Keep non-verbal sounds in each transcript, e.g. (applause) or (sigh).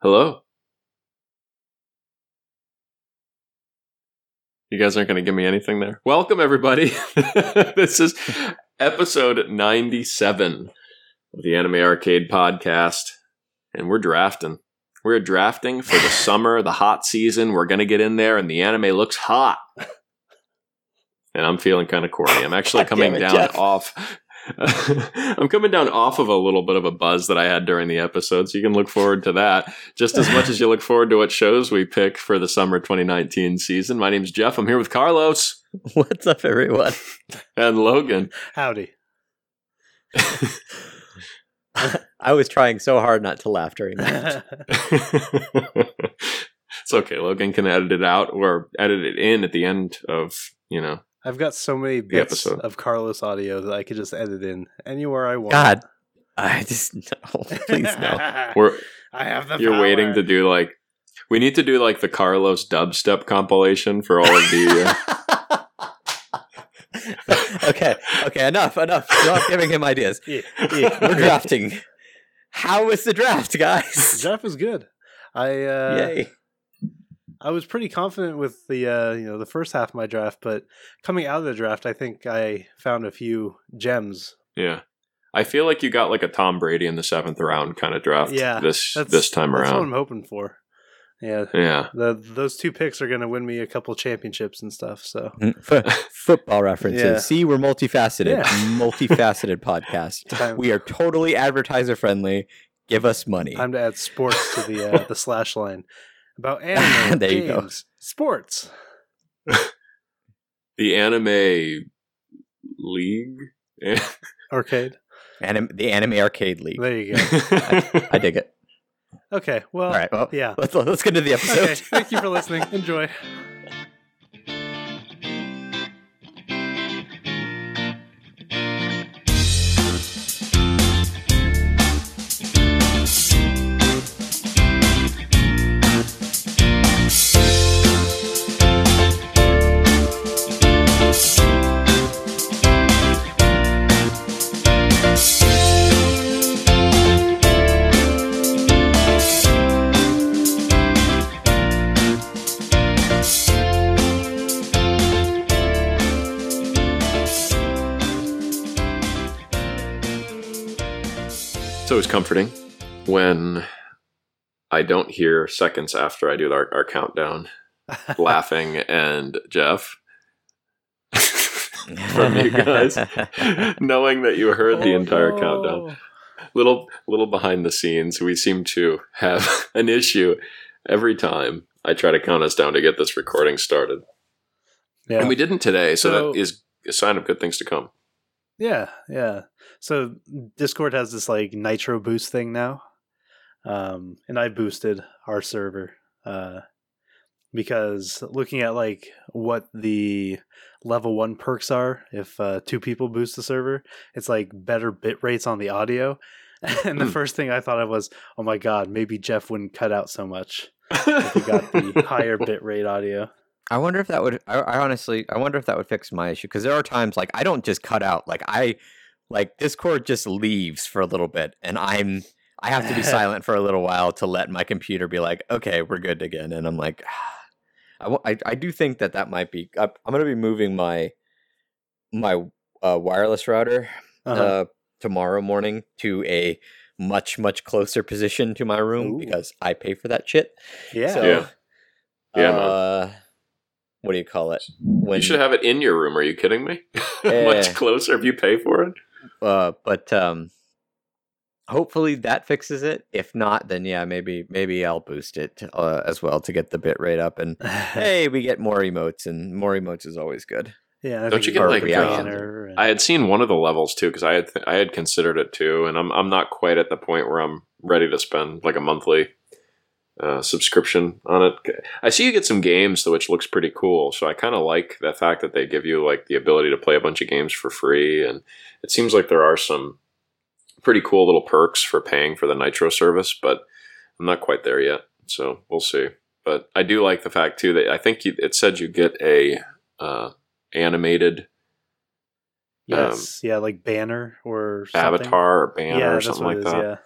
Hello. You guys aren't going to give me anything there. Welcome, everybody. (laughs) this is episode 97 of the Anime Arcade podcast, and we're drafting. We're drafting for the (laughs) summer, the hot season. We're going to get in there, and the anime looks hot. (laughs) And I'm feeling kind of corny. I'm actually coming it, down Jeff. off. (laughs) I'm coming down off of a little bit of a buzz that I had during the episode, so you can look forward to that just as much as you look forward to what shows we pick for the summer 2019 season. My name's Jeff. I'm here with Carlos (laughs) What's up, everyone? (laughs) and Logan. Howdy. I was trying so hard not to laugh during that. it's okay. Logan can edit it out or edit it in at the end of, you know, I've got so many bits episode. of Carlos audio that I could just edit in anywhere I want. God, I just (laughs) no, please no. (laughs) we're, I have the you're waiting to do like, we need to do like the Carlos dubstep compilation for all of the. Uh, (laughs) okay, okay, enough, enough. Stop giving him ideas. Yeah, yeah. We're drafting. How was the draft, guys? Draft was good. I uh, Yay! I was pretty confident with the uh, you know the first half of my draft, but coming out of the draft, I think I found a few gems. yeah. I feel like you got like a Tom Brady in the seventh round kind of draft Yeah, this this time around. That's what. I'm hoping for. Yeah, Yeah. the those two picks are going to win me a couple championships and stuff. So (laughs) F- football references. Yeah. See, we're multifaceted. Yeah. (laughs) Multifaceted podcast. time, We are totally advertiser friendly. Give us money. time to add sports to the uh, the slash line about (laughs) anime There you go. games, sports. The anime league. Arcade. Anim- the Anime Arcade League. There you go. (laughs) I dig it. Okay. Well, All right. Well, yeah. let's let's get into the episode. Okay. Thank you for listening. Enjoy. Comforting when I don't hear seconds after I do our, our countdown (laughs) laughing and Jeff (laughs) from you guys, knowing that you heard the Oh, entire no. countdown. Little little behind the scenes, we seem to have (laughs) an issue every time I try to count us down to get this recording started, Yeah. and we didn't today. So, So- that is a sign of good things to come. Yeah, yeah. So Discord has this like nitro boost thing now. Um and I boosted our server uh because looking at like what the level 1 perks are if uh two people boost the server, it's like better bit rates on the audio. (laughs) And the Hmm. first thing I thought of was, "Oh my god, maybe Jeff wouldn't cut out so much if he got the (laughs) higher bit rate audio." I wonder if that would. I, I honestly, I wonder if that would fix my issue because there are times like I don't just cut out. Like I, like Discord just leaves for a little bit, and I'm I have to be (laughs) silent for a little while to let my computer be like, okay, we're good again, and I'm like, (sighs) I, wa- I, I do think that that might be. I, I'm gonna be moving my my uh, wireless router Uh-huh. uh, tomorrow morning to a much much closer position to my room Ooh. because I pay for that shit. yeah. So, Yeah. Yeah, man. uh, what do you call it? When you should have it in your room. Are you kidding me? (laughs) Eh. Much closer if you pay for it. Uh, but um, hopefully that fixes it. If not, then yeah, maybe maybe I'll boost it uh, as well to get the bit rate up. And (laughs) hey, we get more emotes, and more emotes is always good. Yeah, I Don't you you get, like, uh, and- I had seen one of the levels too because I had th- I had considered it too, and I'm I'm not quite at the point where I'm ready to spend like a monthly uh, subscription on it. I see you get some games though, which looks pretty cool. So I kind of like the fact that they give you like the ability to play a bunch of games for free, and it seems like there are some pretty cool little perks for paying for the Nitro service, but I'm not quite there yet. So we'll see. But I do like the fact too that I think you, it said you get a uh, animated Yes, yeah, like banner or something. avatar or banner yeah, or something like is, that. Yeah.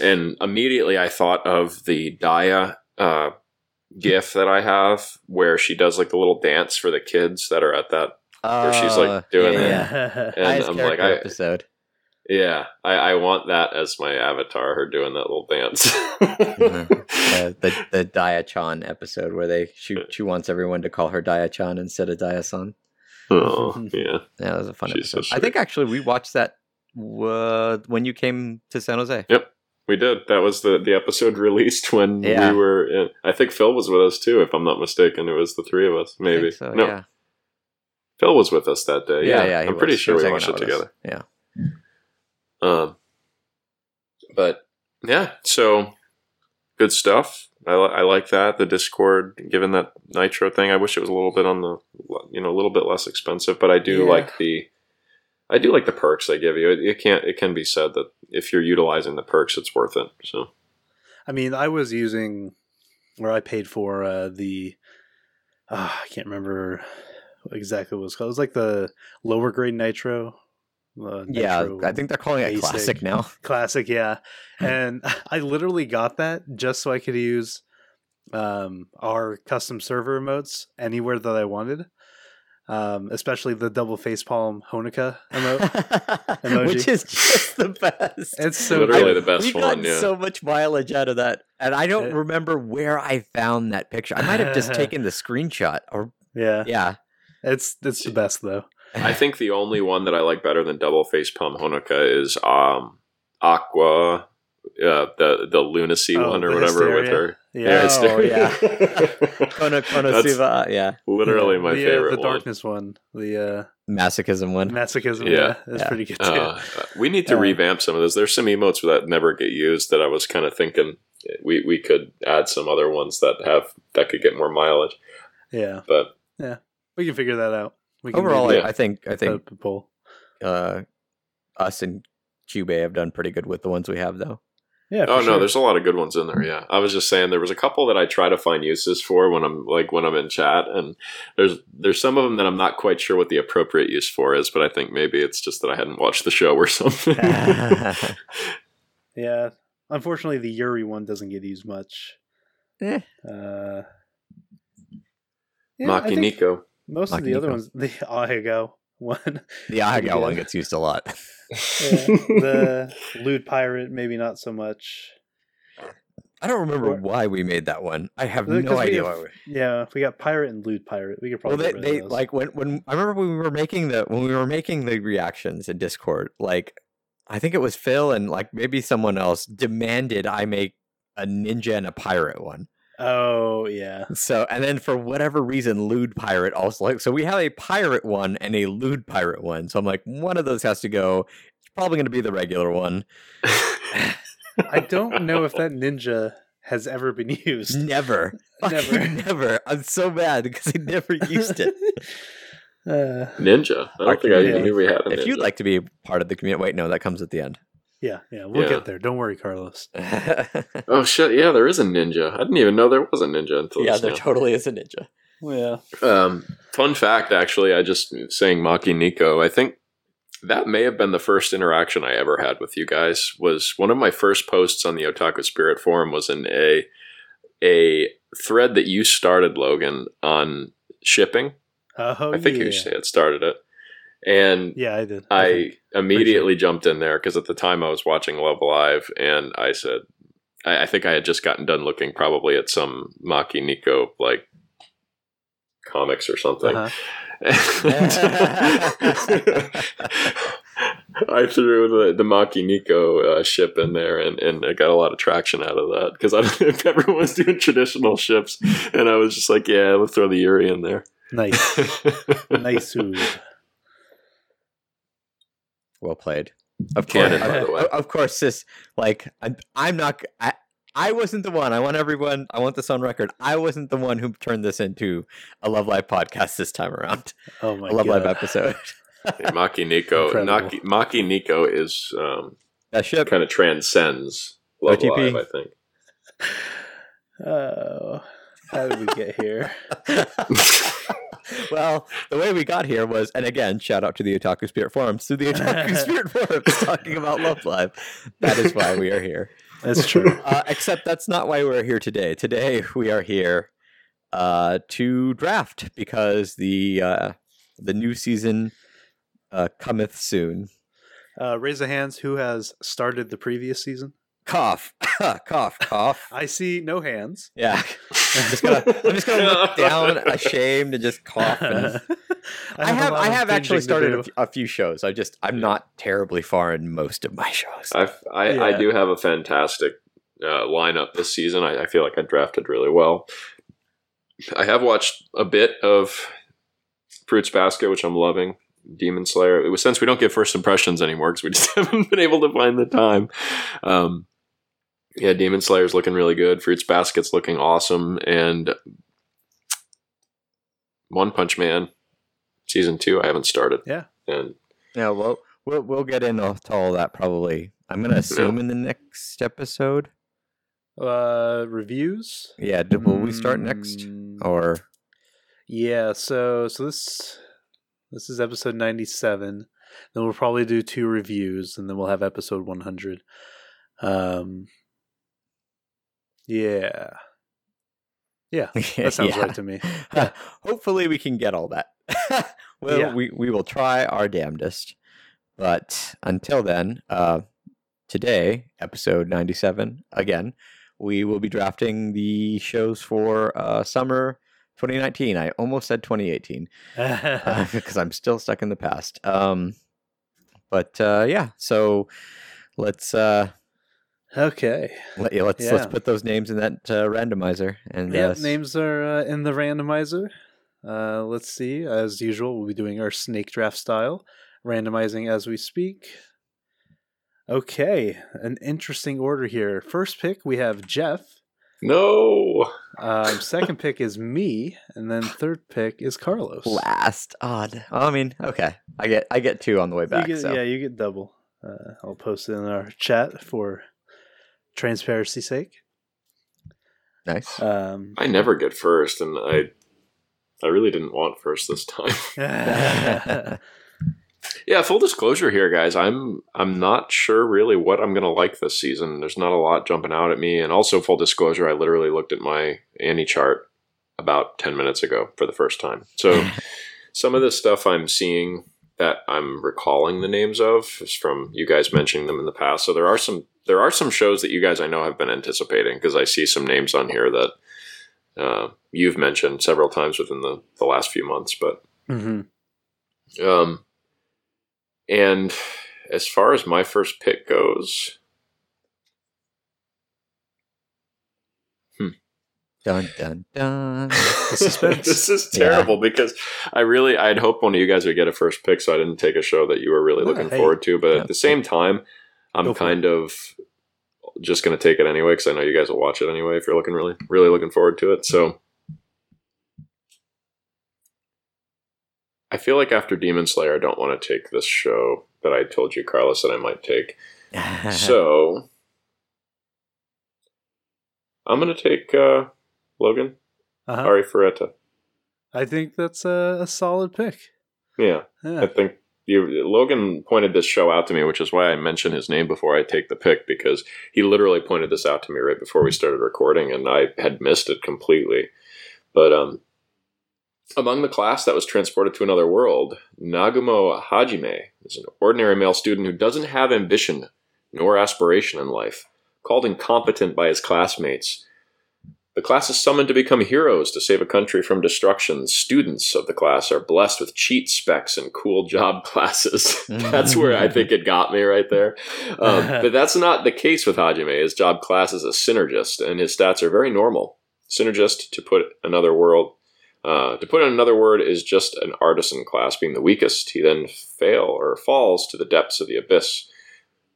And immediately I thought of the Daya uh, gif that I have where she does like the little dance for the kids that are at that. Where she's, like, Uh, doing yeah, it. yeah. And (laughs) I'm like, I, episode. yeah, I, I want that as my avatar. Her doing that little dance. Uh, (laughs) the the Diachan episode where they she she wants everyone to call her Diachan instead of Diasan. oh yeah, (laughs) Yeah, that was a fun She's so episode. I think actually we watched that uh, when you came to San Jose. We did. That was the the episode (laughs) released when Yeah. we were. In, I think Phil was with us too, if I'm not mistaken. It was the three of us, maybe. so, no, yeah. Phil was with us that day. Yeah, Yeah, yeah, I'm pretty was. He sure we watched it with us. together. Yeah. Um, but yeah, so good stuff. I, li- I like that the Discord, given that Nitro thing. I wish it was a little bit on the, you know, a little bit less expensive. But I do Yeah. like the, I do like the perks they give you. It, it can't, it can be said that if you're utilizing the perks, it's worth it. So I mean, I was using, or I paid for uh, the, uh, I can't remember exactly what it was called. It was like the lower grade Nitro. Uh, Yeah, Nitro I think they're calling it basic. classic now. (laughs) Classic, yeah. And (laughs) I literally got that just so I could use um, our custom server emotes anywhere that I wanted. Um, especially the double facepalm Honoka emote. (laughs) Emoji. Which is just the best. It's so literally good. the best we one. got Yeah. so much mileage out of that, and I don't Yeah. remember where I found that picture. I might have just (laughs) taken the screenshot, or yeah, yeah, it's it's the best though. I think the only one that I like better than Double Face Palm Honoka is um Aqua, uh, the the lunacy Oh, one or the whatever with her. Yeah, it's Oh, yeah. (laughs) Kono Kono Konosuba, yeah, literally my the, favorite Uh, the one. darkness one, the uh, masochism one. masochism. Yeah. Yeah, that's Yeah. pretty good too. Uh, we need to Uh, revamp some of those. There's some emotes that never get used that I was kind of thinking we, we could add some other ones that have that could get more mileage. yeah, But yeah, we can figure that out. We can Overall, Yeah. I, I think I think up poll. uh, us and Cube have done pretty good with the ones we have, though. Yeah. for oh no, sure. there's a lot of good ones in there. Yeah, I was just saying there was a couple that I try to find uses for when I'm like when I'm in chat, and there's there's some of them that I'm not quite sure what the appropriate use for is, but I think maybe it's just that I hadn't watched the show or something. (laughs) Yeah. Unfortunately, the Yuri one doesn't get used much. Eh. Uh, yeah, I Maki think Nico. most of the other ones, (laughs) the Ahegao (laughs) one, the Ahaga good. one gets used a lot. (laughs) (laughs) yeah, the Lewd Pirate, maybe not so much. I don't remember why we made that one. I have no idea have- why. We... Yeah, if we got Pirate and Lewd Pirate, we could Well, probably they, they those. like when when I remember when we were making the when we were making the reactions in Discord. Like, I think it was Phil and like maybe someone else demanded I make a ninja and a pirate one. Oh yeah, So and then for whatever reason, lewd pirate also like so we have a pirate one and a lewd pirate one. So I'm like, one of those has to go. It's probably going to be the regular one. (laughs) I don't know if that ninja has ever been used. Never, (laughs) Never. Never. I'm so mad because I never used it. (laughs) Uh, Ninja. I don't think I even knew we had a if ninja. you'd like to be part of the community, wait, no, that comes at the end. Yeah, yeah, we'll Yeah. get there. Don't worry, Carlos. (laughs) Oh shit! Yeah, there is a ninja. I didn't even know there was a ninja until yeah, there now. totally is a ninja. Yeah. Um, fun fact, actually, I just saying Maki Nico. I think that may have been the first interaction I ever had with you guys. Was one of my first posts on the Otaku Spirit forum was in a a thread that you started, Logan, on shipping. Oh, I think yeah. you had started it, and Yeah, I did. I think. immediately jumped in there because at the time I was watching Love Live, and I said, I, I think I had just gotten done looking probably at some Maki Nico like comics or something. Uh-huh. (laughs) I threw the, the Maki Nico uh, ship in there and, and I got a lot of traction out of that because I don't (laughs) know if everyone was doing traditional ships. And I was just like, yeah, let's throw the Yuri in there. Nice, (laughs) nice. Ooh. Well played. Of course, Canon, by the of course. This like I'm, I'm not. I, I wasn't the one. I want everyone. I want this on record. I wasn't the one who turned this into a Love Live podcast this time around. Oh my God. a Love god. Live episode. (laughs) Yeah, Maki Nico, Naki, Maki Nico is um, That ship. kind of transcends Love OTP. Live, I think. Oh, how did we get here? (laughs) (laughs) (laughs) well, the way we got here was, and again, shout out to the Otaku Spirit forums, through the (laughs) Otaku Spirit forums talking about Love Live. That is why we are here. That's true. uh, except that's not why we're here today. Today we are here uh, to draft because the uh, the new season uh, cometh soon. Uh, raise the hands who has started the previous season. Cough, (laughs) cough, cough. I see no hands. Yeah, I'm just gonna I'm just gonna look (laughs) down, ashamed, and just cough. And (laughs) I have a lot I have actually started do. a, f- a few shows. I just I'm not terribly far in most of my shows. I've, I I do have a fantastic uh, lineup this season. I, I feel like I drafted really well. I have watched a bit of Fruits Basket, which I'm loving. Demon Slayer. It was since we don't get first impressions anymore because we just (laughs) haven't been able to find the time. Um, yeah, Demon Slayer's looking really good. Fruits Basket's looking awesome, and One Punch Man season two I haven't started. Yeah. and Yeah, well, we'll we'll get into all that probably. I'm gonna assume in the next episode. Uh, reviews. Yeah, do, will we start next Mm, or? Yeah. So so this this is episode ninety seven. Then we'll probably do two reviews, and then we'll have episode one hundred. Um. Yeah. Yeah. (laughs) That sounds Yeah. right to me. (laughs) Hopefully, we can get all that. (laughs) well, Yeah. we we will try our damnedest. But until then, uh, today, episode ninety-seven, again, we will be drafting the shows for uh, summer 2019. I almost said 2018 because I'm still stuck in the past. Um, but uh, yeah, so let's uh, okay. let, yeah, let's let's put those names in that uh, randomizer and Yeah, uh, names are uh, in the randomizer. Uh, let's see. As usual, we'll be doing our snake draft style, randomizing as we speak. Okay, an interesting order here. First pick, we have Jeff. no. Um, second (laughs) pick is me, and then third pick is Carlos. last odd. I mean, okay, I get I get two on the way You back. get- so Yeah, you get double. Uh, I'll post it in our chat for transparency's sake. nice. Um, I never get first, and I I really didn't want first this time. (laughs) (laughs) yeah, full disclosure here, guys. I'm I'm not sure really what I'm gonna like this season. There's not a lot jumping out at me, and also full disclosure, I literally looked at my AniChart about ten minutes ago for the first time. So (laughs) some of the stuff I'm seeing that I'm recalling the names of is from you guys mentioning them in the past. So there are some there are some shows that you guys I know have been anticipating because I see some names on here that uh, you've mentioned several times within the, the last few months. But mhm. um, and as far as my first pick goes, Dun dun dun. suspense. (laughs) (laughs) this is Yeah. terrible because I really I'd hope one of you guys would get a first pick, so I didn't take a show that you were really No, looking hey. forward to. But Yeah. at the same time, I'm kind of just going to take it anyway because I know you guys will watch it anyway if you're looking really really looking forward to it. So. I feel like after Demon Slayer, I don't want to take this show that I told you, Carlos, that I might take. so (laughs) I'm gonna take uh, Logan Uh-huh. Arifureta. I think that's a, a solid pick. Yeah, Yeah. I think you, Logan pointed this show out to me, which is why I mentioned his name before I take the pick because he literally pointed this out to me right before we started recording, and I had missed it completely. But um, among the class that was transported to another world, Nagumo Hajime is an ordinary male student who doesn't have ambition nor aspiration in life, called incompetent by his classmates. The class is summoned to become heroes to save a country from destruction. Students of the class are blessed with cheat specs and cool job (laughs) classes. that's where I think it got me right there. Um, (laughs) but that's not the case with Hajime. His job class is a synergist, and his stats are very normal. Synergist, to put another world, uh, to put in another word, is just an artisan class, being the weakest. He then fail or falls to the depths of the abyss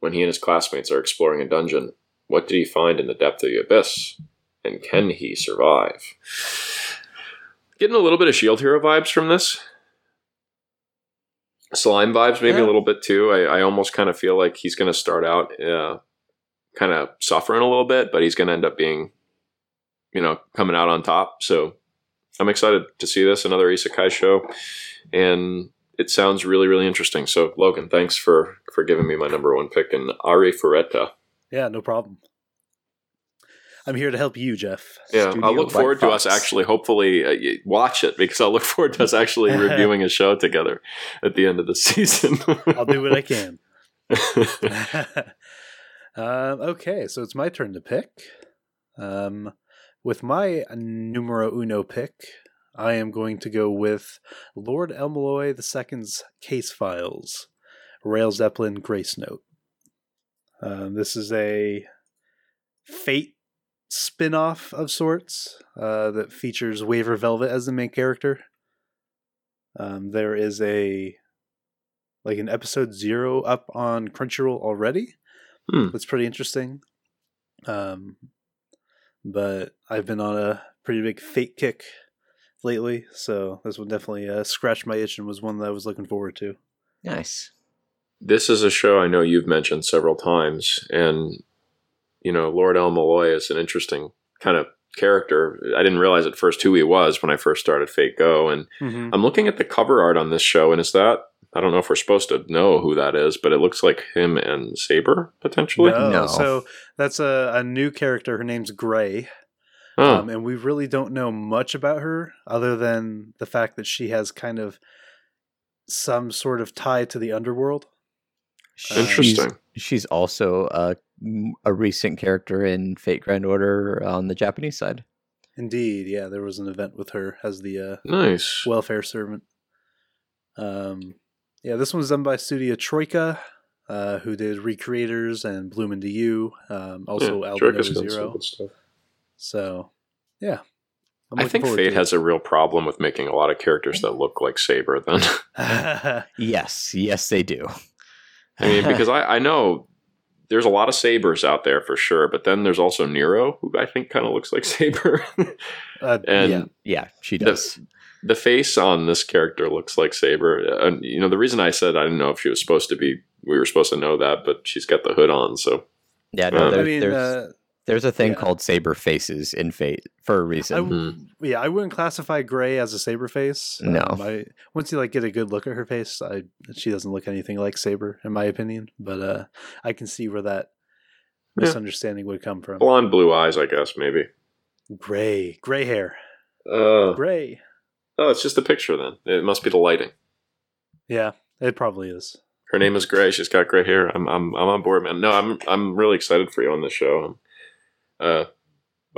when he and his classmates are exploring a dungeon. What did he find in the depth of the abyss? And can he survive? Getting a little bit of Shield Hero vibes from this. Slime vibes, maybe Yeah. a little bit too. I, I almost kind of feel like he's going to start out uh, kind of suffering a little bit, but he's going to end up being, you know, coming out on top. So I'm excited to see this, another Isekai show. And it sounds really, really interesting. So, Logan, thanks for, for giving me my number one pick in Arifureta. Yeah, no problem. I'm here to help you, Jeff. Yeah, Studio I'll look White forward to us actually, hopefully, uh, watch it because I'll look forward to us actually (laughs) reviewing a show together at the end of the (laughs) season. I'll do what I can. (laughs) um, okay, so it's my turn to pick. Um, with my numero uno pick, I am going to go with Lord El-Melloi II's Case Files, Rail Zeppelin Grace Note. Um, this is a Fate spin-off of sorts uh, that features Waver Velvet as the main character. Um, there is a like an episode zero up on Crunchyroll already. Hmm. That's pretty interesting. Um, but I've been on a pretty big Fate kick lately, so this one definitely uh, scratched my itch and was one that I was looking forward to. Nice. this is a show I know you've mentioned several times, and you know, Lord El-Melloi is an interesting kind of character. I didn't realize at first who he was when I first started Fate Go, and I'm looking at the cover art on this show, and is that I don't know if we're supposed to know who that is, but it looks like him and Saber potentially. No, No. so that's a, a new character. Her name's Gray, Oh, um, and we really don't know much about her other than the fact that she has kind of some sort of tie to the underworld. She's- interesting. She's also a, a recent character in Fate Grand Order on the Japanese side. Indeed, yeah, there was an event with her as the uh, Nice. welfare servant. Um, yeah, this one was done by Studio Troyca, uh, who did Re:Creators and Bloom into You, um, also Yeah, Aldnoah Troyca's done some Zero. good stuff. So, yeah. I'm I looking think Fate has a real problem with making a lot of characters that look like Saber. Then. (laughs) (laughs) Yes, yes, they do. I mean, because I, I know there's a lot of Sabers out there for sure, but then there's also Nero, who I think kind of looks like Saber, (laughs) uh, and yeah. yeah, she the- does. the face on this character looks like Saber. And you know, the reason I said I didn't know if she was supposed to be, we were supposed to know that, but she's got the hood on, so Yeah, no, Um, there, I mean, there's uh, there's a thing yeah. called saber faces in Fate for a reason. w- yeah, I wouldn't classify Gray as a Saber face. No. Um, I, once you like get a good look at her face, I she doesn't look anything like Saber in my opinion. But uh, I can see where that Yeah. misunderstanding would come from. blonde blue eyes, I guess maybe. Gray, gray hair, Uh, gray. oh, it's just the picture then. It must be the lighting. Yeah, it probably is. Her name is Gray. She's got gray hair. I'm I'm I'm on board, man. No, I'm I'm really excited for you on this show. Uh,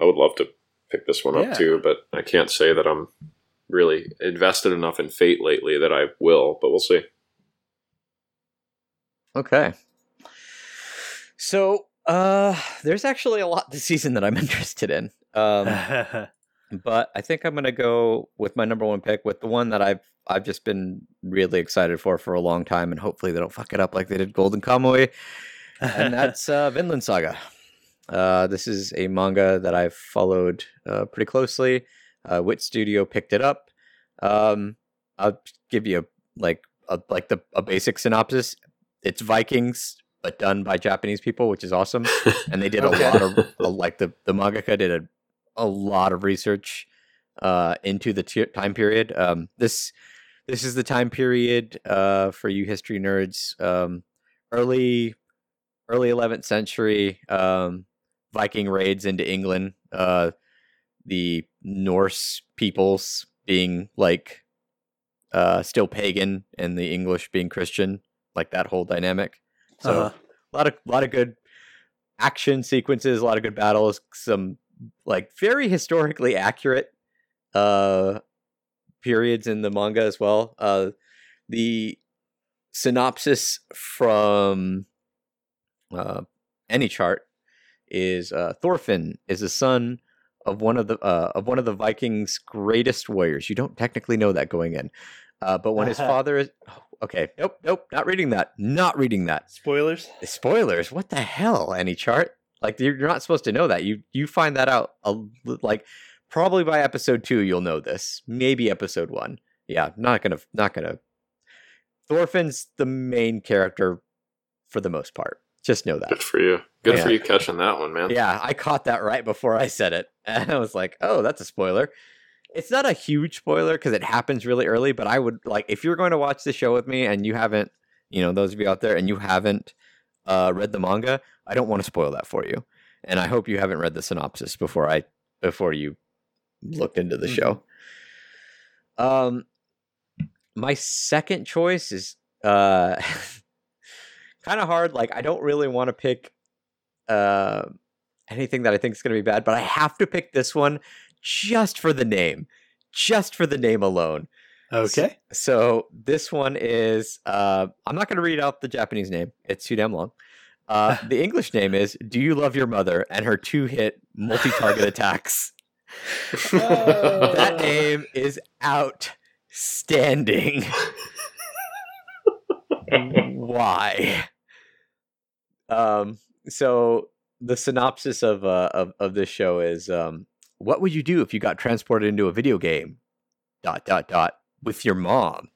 I would love to pick this one Yeah. up too, but I can't say that I'm really invested enough in Fate lately that I will. But we'll see. Okay. So, uh, there's actually a lot this season that I'm (laughs) interested in. Um, (laughs) but I think I'm gonna go with my number one pick, with the one that I've I've just been really excited for for a long time, and hopefully they don't fuck it up like they did Golden Kamuy, and (laughs) that's uh, Vinland Saga. Uh, this is a manga that I've followed uh, pretty closely. Uh, Wit Studio picked it up. Um, I'll give you a, like a, like the a basic synopsis. It's Vikings, but done by Japanese people, which is awesome. And they (laughs) did Okay. a lot of uh, like the the mangaka did a a lot of research uh, into the t- time period. Um, this this is the time period uh, for you history nerds. Um, early early 11th century um, Viking raids into England. Uh, the Norse peoples being like uh, still pagan and the English being Christian, like that whole dynamic. So Uh-huh. a lot of lot of good action sequences, a lot of good battles, some like very historically accurate uh periods in the manga as well. Uh the synopsis from uh AniChart is uh Thorfinn is the son of one of the uh, of one of the Vikings' greatest warriors. You don't technically know that going in, uh, but when his (laughs) father is oh, okay, nope, nope, not reading that, not reading that. Spoilers. Spoilers. What the hell? AniChart? Like you're you're not supposed to know that. You you find that out a, like probably by episode two you'll know this. Maybe episode one. Yeah, not gonna not gonna. Thorfinn's the main character for the most part. Just know that. Good for you. Good for you catching that one, man. Yeah, I caught that right before I said it. (laughs) And I was like, oh, that's a spoiler. It's not a huge spoiler because it happens really early, but I would like if you're going to watch the show with me and you haven't, you know, those of you out there and you haven't uh, read the manga, I don't want to spoil that for you. and I hope you haven't read the synopsis before I before you looked into the Mhm. show. Um, my second choice is uh (laughs) kind of hard. Like I don't really want to pick uh anything that I think is going to be bad, but I have to pick this one just for the name, just for the name alone. Okay. So this one is uh I'm not going to read out the Japanese name. It's too damn long. Uh (laughs) the English name is Do You Love Your Mother and her two-hit multi-target (laughs) attacks. That name (laughs) is outstanding. Why? Um so the synopsis of uh of, of this show is um what would you do if you got transported into a video game? Dot dot dot with your mom.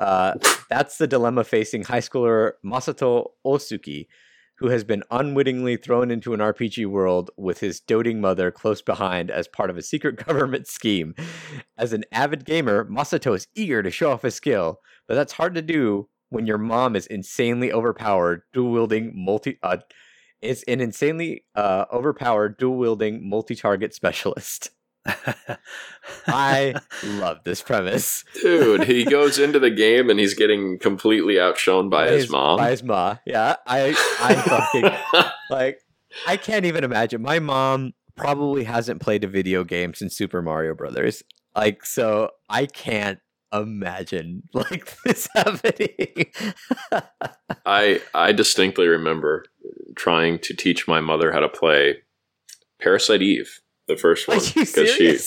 Uh, that's the dilemma facing high schooler Masato Osuki, who has been unwittingly thrown into an RPG world with his doting mother close behind as part of a secret (laughs) government scheme. As an avid gamer, Masato is eager to show off his skill, but that's hard to do when your mom is insanely overpowered, dual wielding multi. Uh, is an insanely uh, overpowered dual wielding multi target specialist. I love this premise. Dude, he goes into the game and he's getting completely outshone by, his, mom. By his ma. Yeah. I I fucking (laughs) like I can't even imagine. My mom probably hasn't played a video game since Super Mario Brothers. Like so I can't imagine like (laughs) this happening. I I distinctly remember trying to teach my mother how to play Parasite Eve, the first one, because she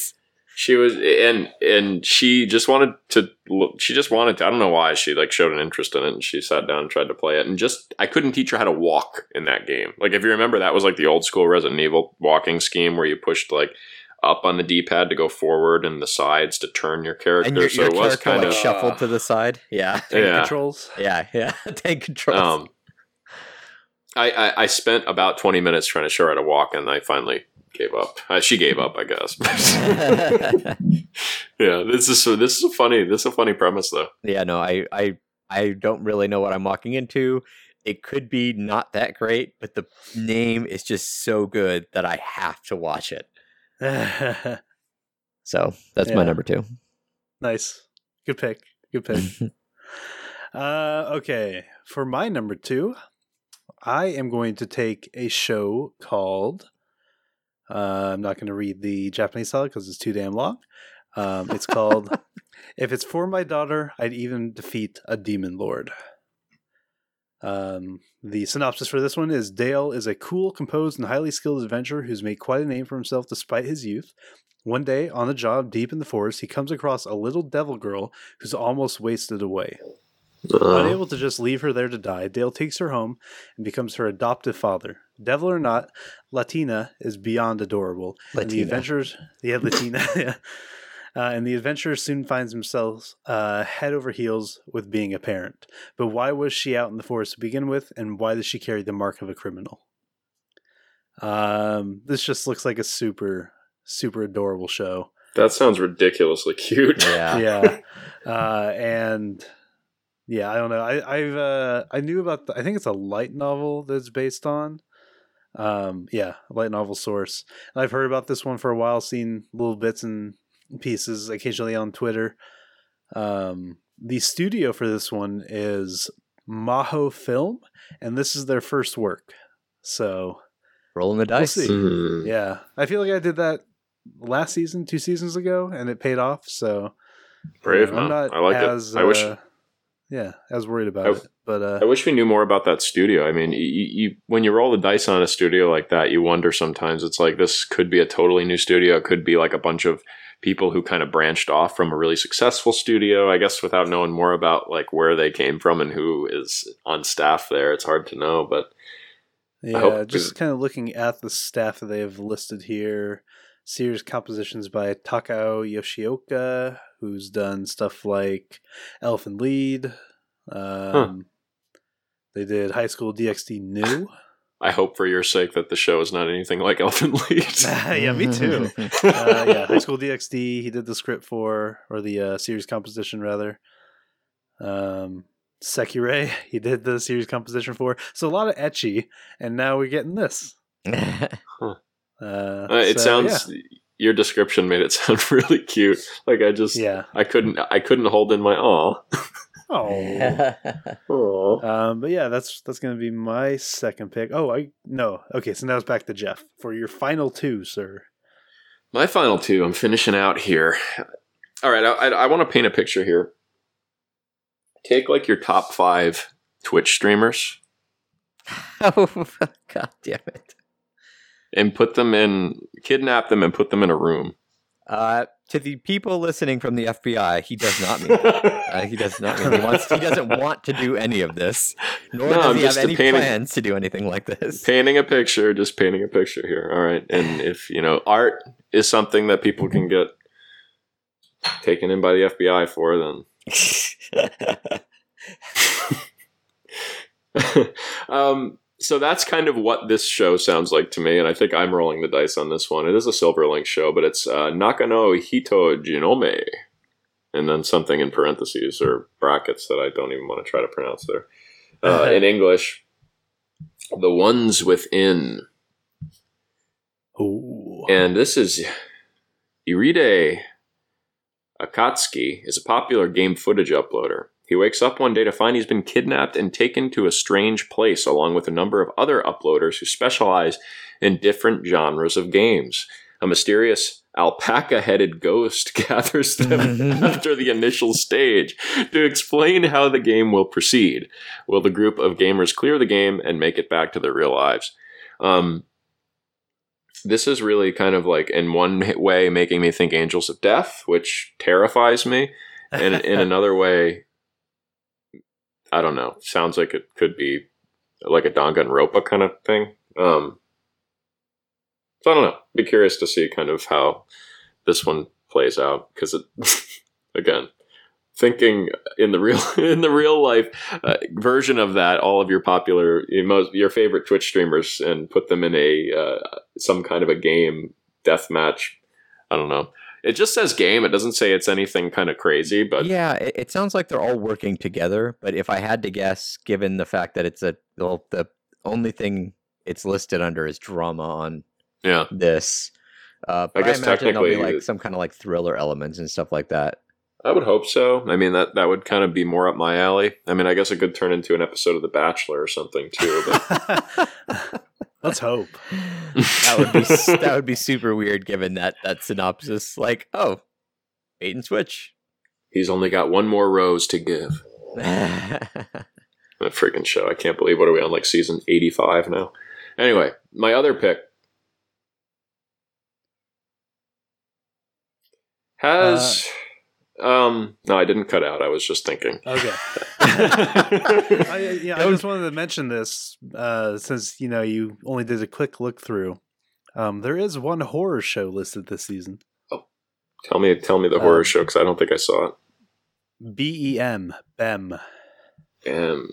she was and and she just wanted to she just wanted to i don't know why she like showed an interest in it and she sat down and tried to play it and just i couldn't teach her how to walk in that game like if you remember that was like the old school resident evil walking scheme where you pushed like up on the d-pad to go forward and the sides to turn your character And your, so your it was character kind like of shuffled to the side. Yeah. (laughs) Tank Yeah. controls. Yeah. Yeah. (laughs) Tank controls. um I, I i spent about 20 minutes trying to show her how to walk and i finally gave up uh, she gave up i guess (laughs) yeah this is so this is a funny this is a funny premise though yeah, no, I, I, I don't really know what I'm walking into. It could be not that great, but the name is just so good that I have to watch it. (laughs) So that's my number two. nice. Good pick. Good pick. (laughs) uh, okay. For my number two, I am going to take a show called. Uh, I'm not going to read the Japanese title because it's too damn long. Um, it's called (laughs) "If It's for My Daughter, I'd Even Defeat a Demon Lord." Um, the synopsis for this one is Dale is a cool, composed, and highly skilled adventurer who's made quite a name for himself despite his youth. One day, on the job deep in the forest, he comes across a little devil girl who's almost wasted away. Uh, Unable to just leave her there to die, Dale takes her home and becomes her adoptive father. Devil or not, Latina is beyond adorable. And the adventures, yeah, Latina, (laughs) yeah. Uh, and the adventurer soon finds himself uh, head over heels with being a parent. But why was she out in the forest to begin with, and why does she carry the mark of a criminal? Um, this just looks like a super, super adorable show. that sounds ridiculously cute Yeah. (laughs) yeah (laughs) uh and yeah i don't know i i've uh i knew about the, i think it's a light novel that's based on um yeah light novel source and i've heard about this one for a while seen little bits and pieces occasionally on twitter um the studio for this one is maho film and this is their first work so Rolling the dice. see. Hmm. yeah i feel like i did that last season two seasons ago and it paid off so brave yeah, man I'm not i like as, it i wish Yeah, I was worried about I- it. But uh, I wish we knew more about that studio. I mean, you, you when you roll the dice on a studio like that, you wonder sometimes. It's like this could be a totally new studio. It could be like a bunch of people who kind of branched off from a really successful studio. I guess without knowing more about like where they came from and who is on staff there, it's hard to know. But yeah, just kind of looking at the staff that they have listed here. Series compositions by Takao Yoshioka, who's done stuff like Elfen Lied. Um, They did High School DxD New. I hope for your sake that the show is not anything like Elfen Lied. (laughs) yeah, me too. (laughs) uh, yeah, High School DxD. He did the script for, or the uh, series composition rather. Um, Sekirei. (laughs) He did the series composition for. So a lot of ecchi, and now we're getting this. Uh, Uh, it so, sounds. Your description made it sound really cute. Like I just, Yeah. I couldn't, I couldn't hold in my aw. Yeah. Oh. (laughs) Um, but yeah, that's that's gonna be my second pick. Oh, I no. Okay, so now it's back to Jeff for your final two, sir. My final two. I'm finishing out here. All right, I, I, I want to paint a picture here. Take like your top five Twitch streamers (laughs) oh, (laughs) God damn it. and put them in, kidnap them and put them in a room. Uh, to the people listening from the FBI, he does not mean that. (laughs) Uh, he does not mean he wants. He doesn't want to do any of this, nor No, does I'm he have any painting- plans to do anything like this. painting a picture, just painting a picture here. All right. And if, you know, art is something that people can get taken in by the FBI for, then. (laughs) (laughs) um, so that's kind of what this show sounds like to me, and I think I'm rolling the dice on this one. It is a Silverlink show, but it's uh, Nakano Hito Genome, and then something in parentheses or brackets that I don't even want to try to pronounce there. Uh, (laughs) in English, the ones within. Ooh. And this is Iride Akatsuki is a popular game footage uploader. He wakes up one day to find he's been kidnapped and taken to a strange place along with a number of other uploaders who specialize in different genres of games. A mysterious alpaca-headed ghost (laughs) gathers them (laughs) after the initial stage to explain how the game will proceed. Will the group of gamers clear the game and make it back to their real lives? Um, this is really kind of like in one way making me think Angels of Death, which terrifies me, and in (laughs) another way, I don't know. Sounds like it could be like a Danganronpa kind of thing. Um, so I don't know. Be curious to see kind of how this one plays out because it (laughs) again thinking in the real (laughs) in the real life uh, version of that all of your popular your, most, your favorite twitch streamers and put them in a uh, some kind of a game death match i don't know it just says game it doesn't say it's anything kind of crazy but yeah, it, it sounds like they're all working together. But if I had to guess, given the fact that it's a well, the only thing it's listed under is drama on yeah this. Uh, but I, guess imagine there'll be technically like some kind of like thriller elements and stuff like that. i would hope so i mean that that would kind of be more up my alley i mean i guess it could turn into an episode of the bachelor or something too but (laughs) (laughs) Let's hope. that would be that would be super weird given that that synopsis. Like, oh, bait and switch. he's only got one more rose to give (laughs) that freaking show. I can't believe what are we on like season 85 now. Anyway, my other pick has uh, um no, I didn't cut out. I was just thinking. Okay. (laughs) (laughs) I, yeah, I just wanted to mention this uh, since you know you only did a quick look through. Um, there is one horror show listed this season. Oh, tell me tell me the horror Um, show cuz I don't think I saw it. B E M BEM. Ben.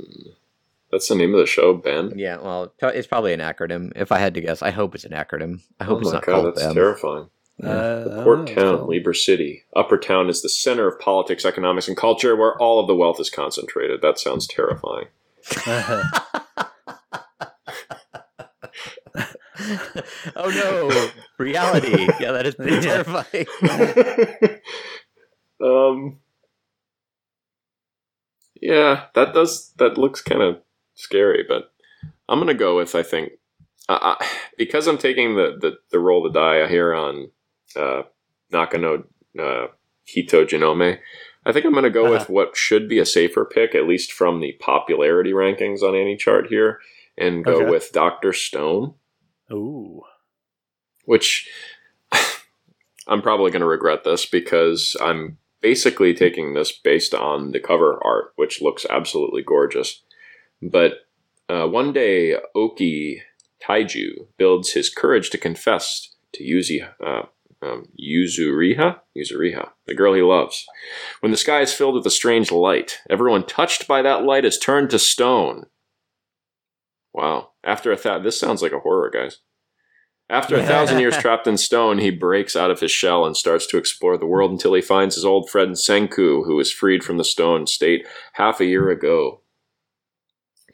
That's the name of the show, Ben. yeah, well, it's probably an acronym. If I had to guess, I hope it's an acronym. I hope oh it's my not god, called that's them. terrifying. Yeah. Uh, The port town, Lieber City. Upper town is the center of politics, economics, and culture where all of the wealth is concentrated. That sounds terrifying. (laughs) oh no, reality. Yeah, that is (laughs) pretty terrifying. (laughs) um, yeah, that does that looks kind of scary, but I'm gonna go with I think uh, I, because I'm taking the, the the roll the die here on uh, Nakano uh, Hito Genome. I think I'm gonna go with Uh-huh. what should be a safer pick, at least from the popularity rankings on AniChart here, and go Okay. with Doctor Stone Ooh. which (laughs) I'm probably going to regret this because I'm basically taking this based on the cover art, which looks absolutely gorgeous. But uh, one day, Oki Taiju builds his courage to confess to Yuzi, uh, um, Yuzuriha, Yuzuriha, the girl he loves. When the sky is filled with a strange light, everyone touched by that light is turned to stone. Wow. After a thought, this sounds like a horror, guys. After a (laughs) thousand years trapped in stone, he breaks out of his shell and starts to explore the world until he finds his old friend Senku, who was freed from the stone state half a year ago.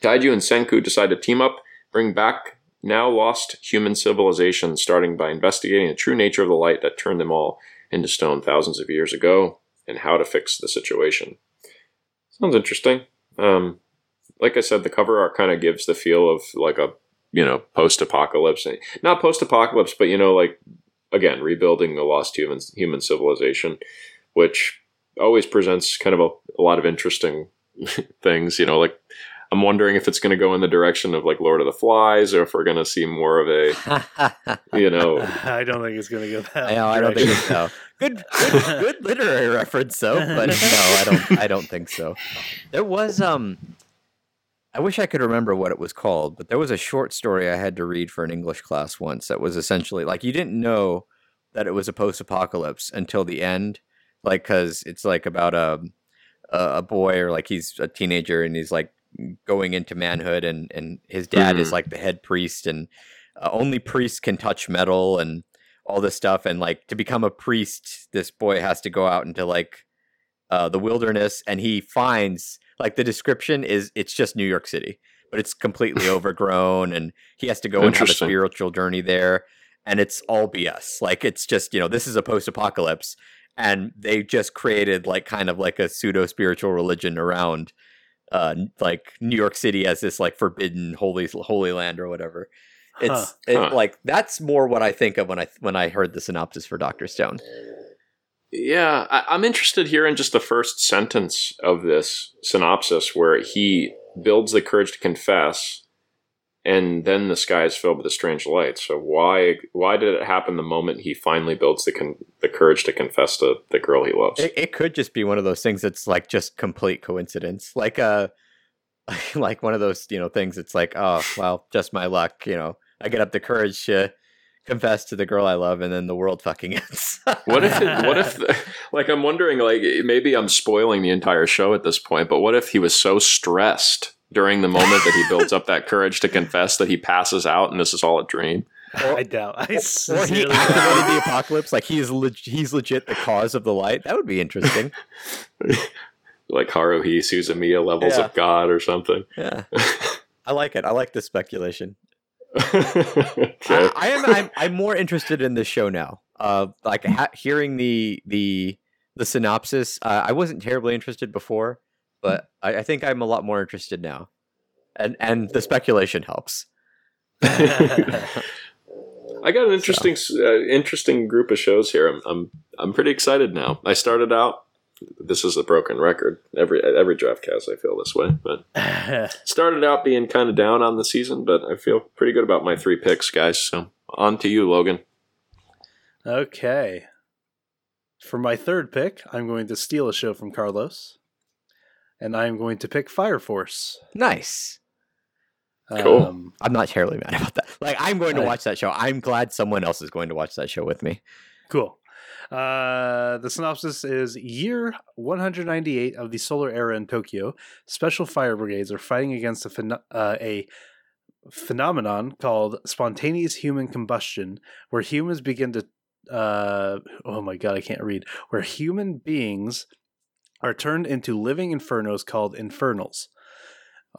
Taiju and Senku decide to team up, bring back now lost human civilization, starting by investigating the true nature of the light that turned them all into stone thousands of years ago and how to fix the situation. Sounds interesting. Um, like I said, the cover art kind of gives the feel of like a you know post apocalypse, not post apocalypse, but you know like again rebuilding the lost human human civilization, which always presents kind of a, a lot of interesting (laughs) things. You know, like I'm wondering if it's going to go in the direction of like Lord of the Flies, or if we're going to see more of a, (laughs) you know, (laughs) I don't think it's going to go that. I know, I don't think so. (laughs) Good, good, good literary reference though, but no, I don't. I don't think so. There was um, I wish I could remember what it was called, but there was a short story I had to read for an English class once that was essentially like you didn't know that it was a post-apocalypse until the end, like because it's like about a a boy or like he's a teenager and he's like going into manhood and and his dad mm-hmm. is like the head priest and uh, only priests can touch metal and all this stuff and like to become a priest this boy has to go out into like uh, the wilderness and he finds like the description is it's just New York City but it's completely (laughs) overgrown and he has to go and have a spiritual journey there and it's all BS like it's just you know this is a post-apocalypse and they just created like kind of like a pseudo spiritual religion around uh, like New York City as this like forbidden holy holy land or whatever. It's huh. It, huh. like that's more what I think of when I when I heard the synopsis for Doctor Stone. Yeah, I, am interested here in just the first sentence of this synopsis where he builds the courage to confess and then the sky is filled with a strange light. So why why did it happen the moment he finally builds the con- the courage to confess to the girl he loves? It, it, could just be one of those things that's like just complete coincidence, like a uh, (laughs) like one of those you know things. It's like oh well, just my luck. You know, I get up the courage to confess to the girl I love, and then the world fucking (laughs) ends. what if? It, what if? The, (laughs) like I'm wondering, like maybe I'm spoiling the entire show at this point, but what if he was so stressed? During the moment that he (laughs) builds up that courage to confess that he passes out and this is all a dream. Or, I doubt. I or he activated the apocalypse, like he's leg- he's legit the cause of the light. That would be interesting. (laughs) like Haruhi Suzumiya levels yeah. of God or something. Yeah, (laughs) I like it. I like the speculation. okay. I, I, am. I'm, I'm, more interested in this show now. Uh, like ha- hearing the the the synopsis. Uh, I wasn't terribly interested before but I, I think I'm a lot more interested now, and and the speculation helps. (laughs) I got an interesting so. uh, interesting group of shows here. I'm, I'm I'm pretty excited now. I started out. This is a broken record. Every every draft cast, I feel this way. But (laughs) started out being kind of down on the season, but I feel pretty good about my three picks, guys. So on to you, Logan. Okay. For my third pick, I'm going to steal a show from Carlos and I'm going to pick Fire Force. Nice. Cool. Um, I'm not terribly mad about that. Like, I'm going to watch that show. I'm glad someone else is going to watch that show with me. Cool. Uh, the synopsis is year 198 of the solar era in Tokyo. Special fire brigades are fighting against a, phen- uh, a phenomenon called spontaneous human combustion, where humans begin to uh, oh my god, I can't read. Where human beings are turned into living infernos called infernals.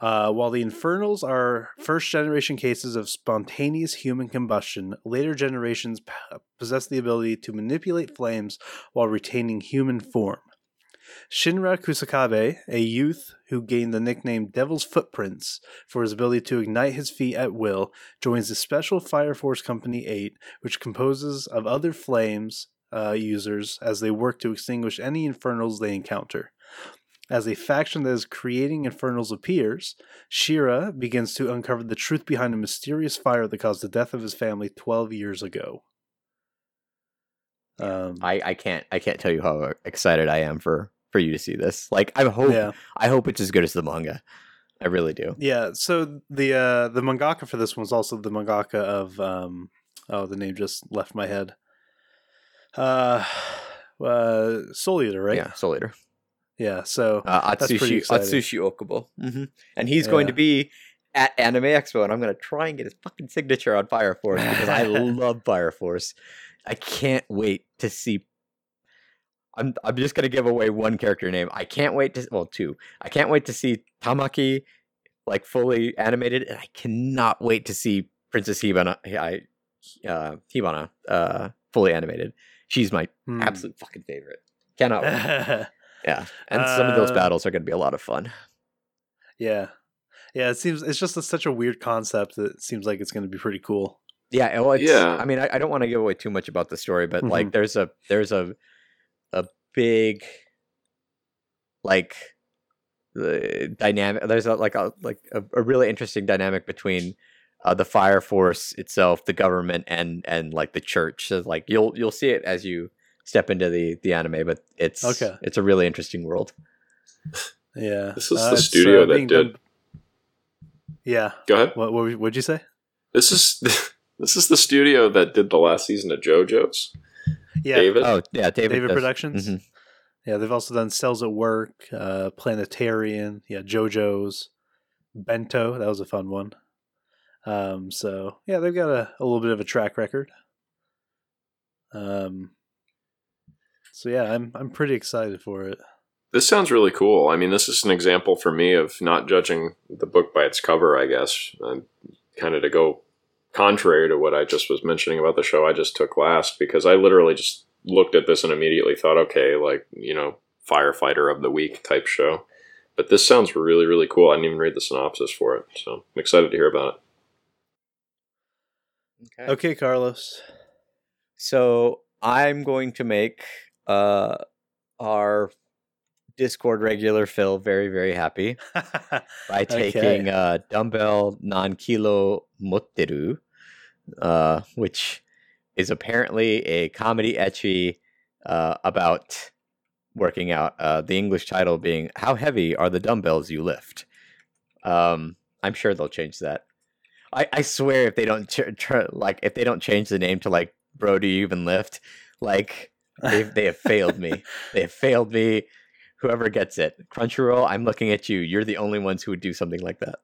Uh, while the infernals are first generation cases of spontaneous human combustion, later generations p- possess the ability to manipulate flames while retaining human form. Shinra Kusakabe, a youth who gained the nickname Devil's Footprints for his ability to ignite his feet at will, joins the Special Fire Force Company 8, which composes of other flames uh, users as they work to extinguish any infernals they encounter. As a faction that is creating infernals appears, Shira begins to uncover the truth behind a mysterious fire that caused the death of his family 12 years ago. Um, I, I can't I can't tell you how excited I am for for you to see this. Like I hope yeah. I hope it's as good as the manga. I really do. Yeah. So the uh, the mangaka for this one was also the mangaka of um, oh the name just left my head uh, uh, Soul Eater, right? Yeah, Soul Eater. Yeah, so uh, Atsushi Atsushi Okubo, mm-hmm. and he's yeah. going to be at Anime Expo, and I'm going to try and get his fucking signature on Fire Force because I (laughs) love Fire Force. I can't wait to see. I'm I'm just going to give away one character name. I can't wait to well two. I can't wait to see Tamaki like fully animated, and I cannot wait to see Princess Hibana, I, uh, Hibana, uh, fully animated. She's my Hmm. absolute fucking favorite. Cannot. wait. (laughs) yeah, and some of those Uh, battles are going to be a lot of fun. yeah, yeah. It seems it's just a, such a weird concept that it seems like it's going to be pretty cool. Yeah, well, it's, Yeah. I mean, I, I don't want to give away too much about the story, but like, Mhm. there's a there's a a big like uh, dynamic. There's a like a like a, a really interesting dynamic between uh, the fire force itself, the government, and and like the church. So like you'll you'll see it as you step into the the anime, but it's Okay. It's a really interesting world. (laughs) Yeah, This is the it's, studio that did- done- Yeah. Go ahead. What what would you say? This is (laughs) this is the studio that did the last season of JoJo's. Yeah, David. Oh yeah, David, David does- Productions. mhm. Yeah, they've also done Cells at Work, uh, Planetarian, yeah, JoJo's, Bento. That was a fun one. Um, so yeah, they've got a, a little bit of a track record. Um, so yeah, I'm I'm pretty excited for it. This sounds really cool. I mean, this is an example for me of not judging the book by its cover. I guess, kind of to go contrary to what I just was mentioning about the show I just took last, because I literally just looked at this and immediately thought, okay, like you know, firefighter of the week type show. But this sounds really, really cool. I didn't even read the synopsis for it, so I'm excited to hear about it. Okay, Carlos. So I'm going to make uh, our Discord regular Phil very very happy (laughs) by Okay. taking uh, dumbbell non kilo motteru, uh, which is apparently a comedy ecchi uh, about working out. Uh, the English title being "How heavy are the dumbbells you lift?" Um, I'm sure they'll change that. I, I swear if they don't ch- tr- like if they don't change the name to like "Bro, do you even lift?" Like they they have failed me. (laughs) They have failed me. Whoever gets it, Crunchyroll, I'm looking at you. You're the only ones who would do something like that.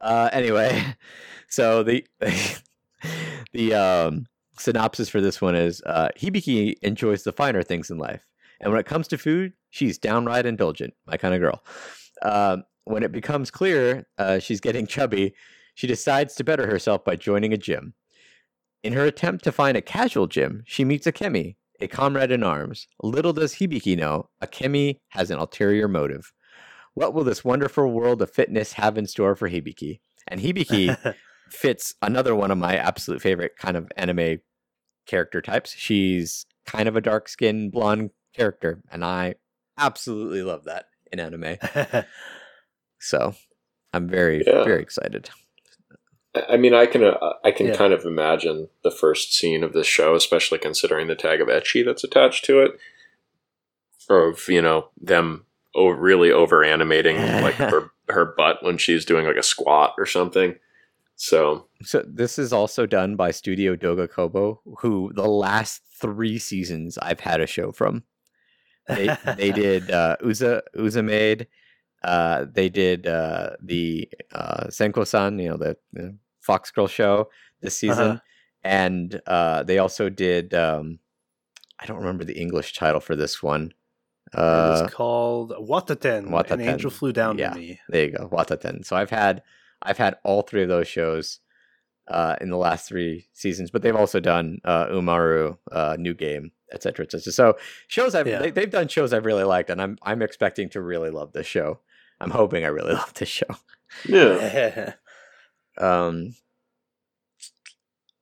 Uh, anyway, (laughs) so the (laughs) the um, synopsis for this one is uh, Hibiki enjoys the finer things in life, and when it comes to food, she's downright indulgent, my kind of girl. Um, when it becomes clear uh, she's getting chubby, she decides to better herself by joining a gym. In her attempt to find a casual gym, she meets Akemi, a comrade in arms. Little does Hibiki know, Akemi has an ulterior motive. What will this wonderful world of fitness have in store for Hibiki? And Hibiki (laughs) fits another one of my absolute favorite kind of anime character types. She's kind of a dark skinned blonde character, and I absolutely love that in anime. (laughs) So I'm very, Yeah. very excited. I mean, I can uh, I can Yeah. kind of imagine the first scene of this show, especially considering the tag of ecchi that's attached to it, of you know them really over animating (laughs) like her her butt when she's doing like a squat or something. So So this is also done by Studio Doga Kobo, who the last three seasons I've had a show from. They they (laughs) did uh, Uza Uza made. Uh, they did uh, the uh, Senko-san, you know, the, the Fox Girl show this season, Uh-huh. and uh, they also did. Um, I don't remember the English title for this one. Uh, it's called Wataten. An angel flew down Yeah. to me. there you go, Wataten. So I've had I've had all three of those shows uh, in the last three seasons, but they've also done uh, Umaru, uh, New Game, etc., etc. So shows I've Yeah. they, they've done shows I've really liked, and I'm I'm expecting to really love this show. I'm hoping I really (laughs) love this show. yeah, (laughs) Um,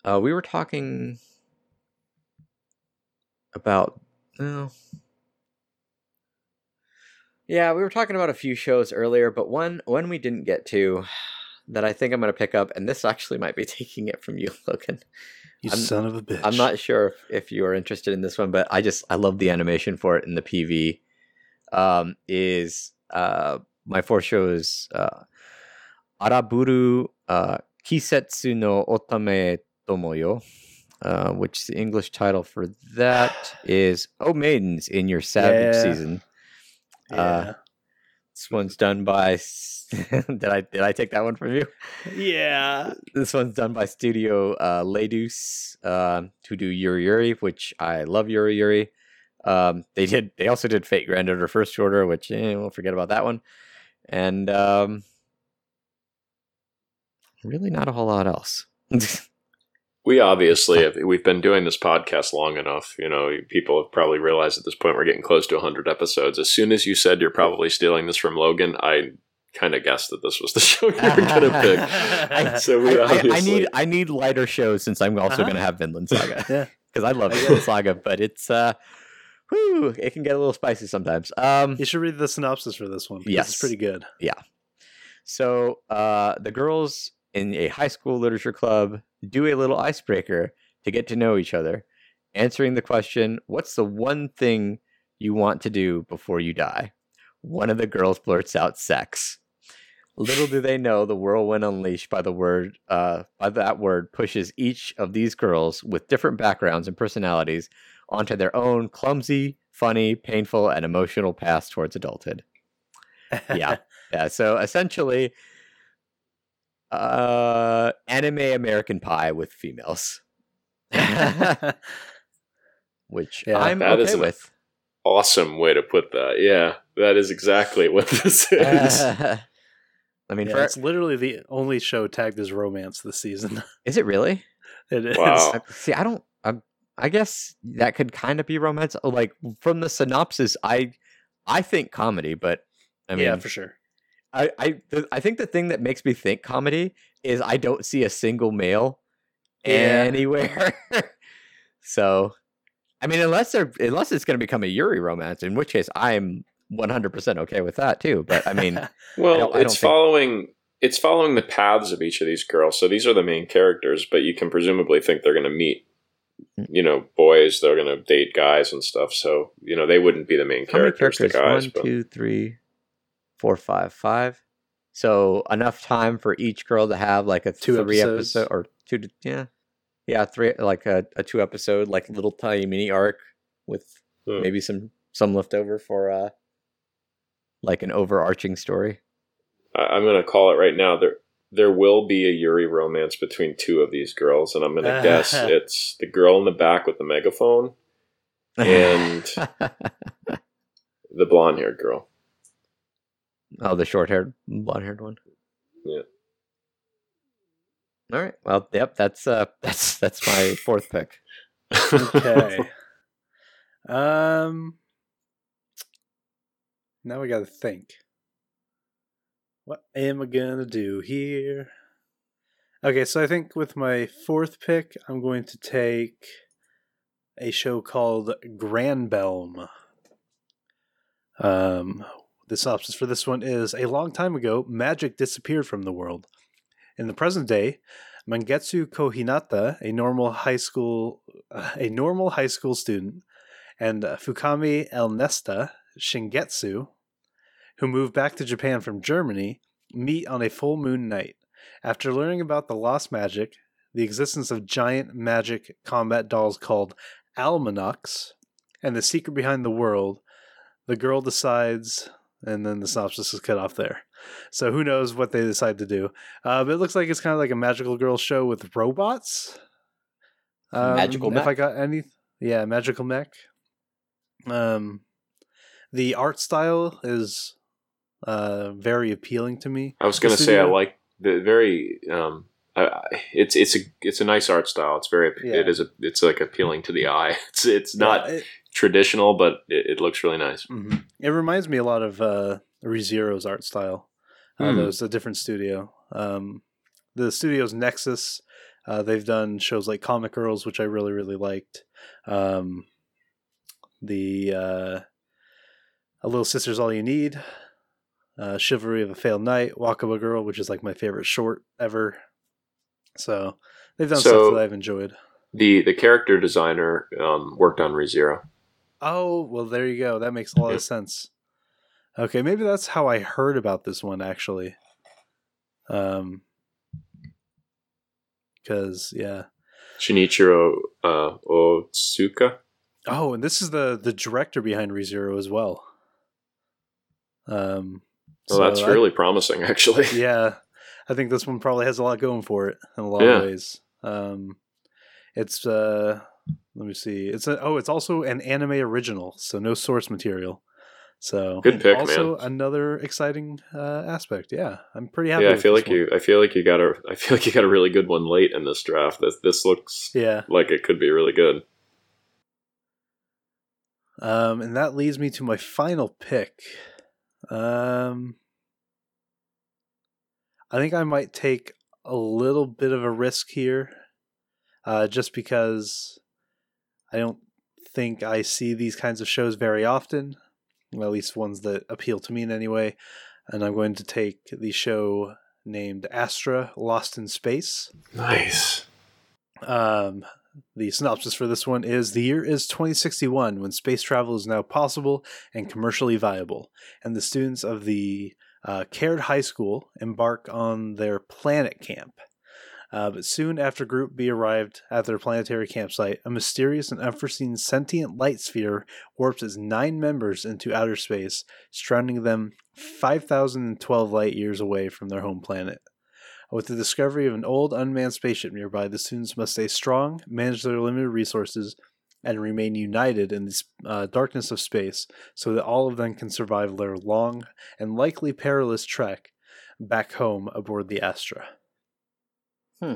uh, we were talking about. Oh. Yeah, we were talking about a few shows earlier, but one one we didn't get to that I think I'm going to pick up, and this actually might be (laughs) taking it from you, Logan. you I'm- son of a bitch. I'm not sure if, if you are interested in this one, but I just I love the animation for it in the PV. Um, is uh my fourth show is uh Araburu uh Kisetsu no Otame Tomoyo. Uh, which the English title for that (sighs) is "Oh Maidens in Your Savage Yeah. Season." Yeah. uh, This one's done by. (laughs) did I did I take that one from you? yeah. This one's done by Studio uh, Lay-duce, uh, who do Yuri Yuri, which I love Yuri Yuri. Um, they did. They also did Fate Grand Order First Order, which eh, we'll forget about that one. And um, really, not a whole lot else. (laughs) We obviously have, we've been doing this podcast long enough. You know, people have probably realized at this point we're getting close to 100 episodes. As soon as you said you're probably stealing this from Logan, I kind of guessed that this was the (laughs) show you were going (laughs) to pick. So we I, I- I obviously need I need lighter shows since I'm also Uh-huh. going to have Vinland Saga Yeah. because I love Vinland. Saga, but it's uh, whew, it can get a little spicy sometimes. Um, You should read the synopsis for this one. Yes. It's pretty good. Yeah. So uh, the girls in a high school literature club do a little icebreaker to get to know each other, answering the question, "What's the one thing you want to do before you die?" One of the girls blurts out, "Sex." Little do they know the whirlwind unleashed by the word uh, by that word pushes each of these girls with different backgrounds and personalities onto their own clumsy, funny, painful, and emotional path towards adulthood. Yeah. (laughs) Yeah, so essentially, uh, anime American Pie with females, (laughs) which Yeah, I'm that is okay an- with. awesome way to put that. Yeah, that is exactly what this (laughs) is. I mean, Yeah, for, it's literally the only show tagged as romance this season. is it really? it is. Wow. See, I don't. I, I guess that could kind of be romance. Uh, like from the synopsis, I, I think comedy, but I mean, yeah, for sure. I I th- I think the thing that makes me think comedy is I don't see a single male Yeah. anywhere. (laughs) so, I mean, unless they're unless it's going to become a Yuri romance, in which case I'm 100 percent okay with that too. But I mean, (laughs) Well, don't- I it's don't think- following it's following the paths of each of these girls. So these are the main characters, but you can presumably think they're going to meet. You know, boys. They're going to date guys and stuff. So you know, they wouldn't be the main characters. characters? The guys, One, but two, three, four, five, five. So enough time for each girl to have like a Two three episodes. episode or two. To, yeah, yeah, three like a, a two episode like little tiny mini arc with Hmm. maybe some some leftover for uh like an overarching story. I, I'm going to call it right now. There there will be a Yuri romance between two of these girls, and I'm going (laughs) to guess it's the girl in the back with the megaphone, And- (laughs) the blonde haired girl. oh, the short haired, blonde haired one. Yeah. All right. Well, yep. That's uh, (laughs) that's that's my fourth pick. Okay. um. Now we got to think. What am I gonna do here? Okay, so I think with my fourth pick, I'm going to take a show called Granbelm. Um, the synopsis for this one is: A long time ago, magic disappeared from the world. In the present day, Mangetsu Kohinata, a normal high school a normal high school student, and uh, Fukami Elnesta Shingetsu, who moved back to Japan from Germany, meet on a full moon night. After learning about the lost magic, the existence of giant magic combat dolls called Armanox, and the secret behind the world, the girl decides, and then the synopsis is cut off there. So who knows what they decide to do? Uh, but it looks like it's kind of like a magical girl show with robots. Um, Magical If? I got any, yeah, magical mech. Um, the art style is uh very appealing to me. I was going to say I like the very. Um, I, it's it's a it's a nice art style. It's very Yeah. it is a it's like appealing to the eye. (laughs) It's it's not Yeah, it, traditional, but it, it looks really nice. mhm. It reminds me a lot of uh ReZero's art style. Uh, it's a different studio. Um, the studio's Nexus. Uh, they've done shows like Comic Girls, which I really really liked. Um, the uh, A Little Sister's All You Need. Uh, Chivalry of a Failed Knight, Wakaba Girl, which is like my favorite short ever. So they've done So- stuff that I've enjoyed. The the character designer um, worked on ReZero. Oh, well, there you go. That makes a lot Yeah. of sense. Okay, maybe that's how I heard about this one actually. Um, because yeah. Shinichiro uh, Otsuka. Oh, and this is the the director behind ReZero as well. Um, Well, that's I- really promising, (laughs) actually. yeah. I think this one probably has a lot going for it in a lot Yeah. of ways. Um, it's uh, let me see. It's a, oh, it's also an anime original, so no source material. So Good pick, also man. another exciting uh, aspect. Yeah, I'm pretty happy. Yeah, I feel like one. you. I feel like you got a. I feel like you got a really good one late in this draft. This this looks Yeah, like it could be really good. um, and that leads me to my final pick. Um, I think I might take a little bit of a risk here, uh, just because I don't think I see these kinds of shows very often, at least ones that appeal to me in any way. And I'm going to take the show named Astra Lost in Space. Nice. Um, the synopsis for this one is The year is 2061 when space travel is now possible and commercially viable, and the students of the uh, Caird High School embark on their planet camp. Uh, but soon after Group B arrived at their planetary campsite, a mysterious and unforeseen sentient light sphere warps its nine members into outer space, stranding them 5,012 light years away from their home planet. With the discovery of an old unmanned spaceship nearby, the students must stay strong, manage their limited resources, and remain united in the uh, darkness of space so that all of them can survive their long and likely perilous trek back home aboard the Astra. Hmm.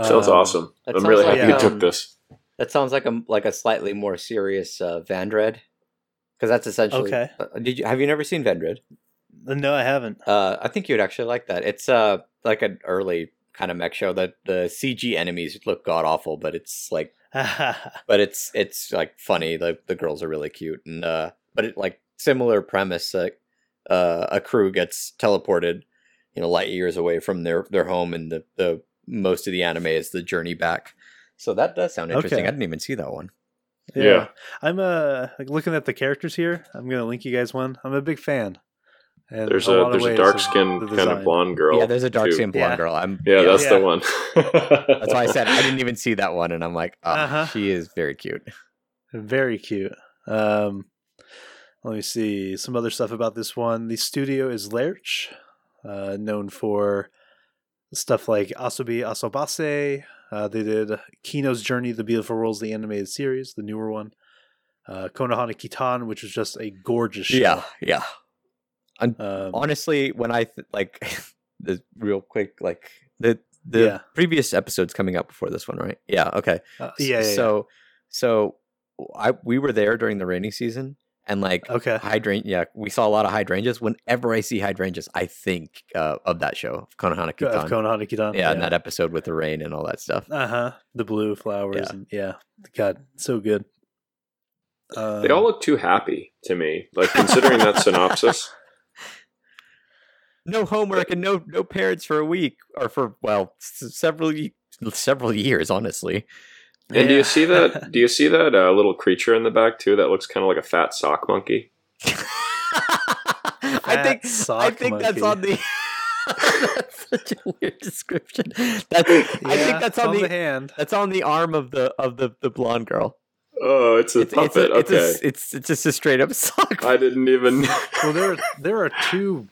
Sounds Um, awesome. that I'm really sounds happy like, you um, took this. That sounds like a like a slightly more serious uh, Vandred, because that's essentially. Okay. Uh, did you have you never seen Vandred? No, I haven't. Uh, I think you'd actually like that. It's uh like an early kind of mech show that the CG enemies look god awful, but it's like (laughs) but it's it's like funny. The the girls are really cute and uh but it like similar premise. Like uh, a crew gets teleported, you know, light years away from their their home, and the the most of the anime is the journey back. So that does sound interesting. Okay. I didn't even see that one. Yeah. I'm uh like looking at the characters here. I'm gonna link you guys one. I'm a big fan. And There's a a, there's a dark of skinned the kind of blonde girl. yeah, there's a dark too. skinned blonde Yeah. girl. I'm Yeah, that's Yeah. the one. (laughs) That's why I said I didn't even see that one, and I'm like, oh, Uh-huh. she is very cute. Very cute. Um, let me see some other stuff about this one. The studio is Lerche, uh, known for stuff like Asobi Asobase. Uh, they did Kino's Journey, The Beautiful Worlds, the animated series, the newer one. Uh, Konohana Kitan, which was just a gorgeous show. Yeah, yeah. Um, Honestly, when I th- like (laughs) the real quick, like the the Yeah. previous episodes coming up before this one, right? Yeah. Okay. uh, S- yeah, yeah, yeah. So, so I we were there during the rainy season, and like Okay. hydrant. Yeah, we saw a lot of hydrangeas. Whenever I see hydrangeas, I think uh, of that show, Konohana Of Kitan. Konohana Kitan. yeah, and that episode with the rain and all that stuff. Uh huh. The blue flowers. Yeah. And, yeah. God, so good. Um, they all look too happy to me. Like considering that synopsis. (laughs) No homework and no no parents for a week or for well s- several several years, honestly. And do you see that? (laughs) Do you see that uh, little creature in the back too? That looks kind of like a fat sock monkey. (laughs) I Fat think I sock think that's on the. (laughs) that's such a weird description. That's I think that's on the, the, hand. that's on the arm of the of the the blonde girl. Oh, it's a It's it's, puppet. a, it's, okay, a, it's it's just a straight up sock. I didn't even. Well, there there are two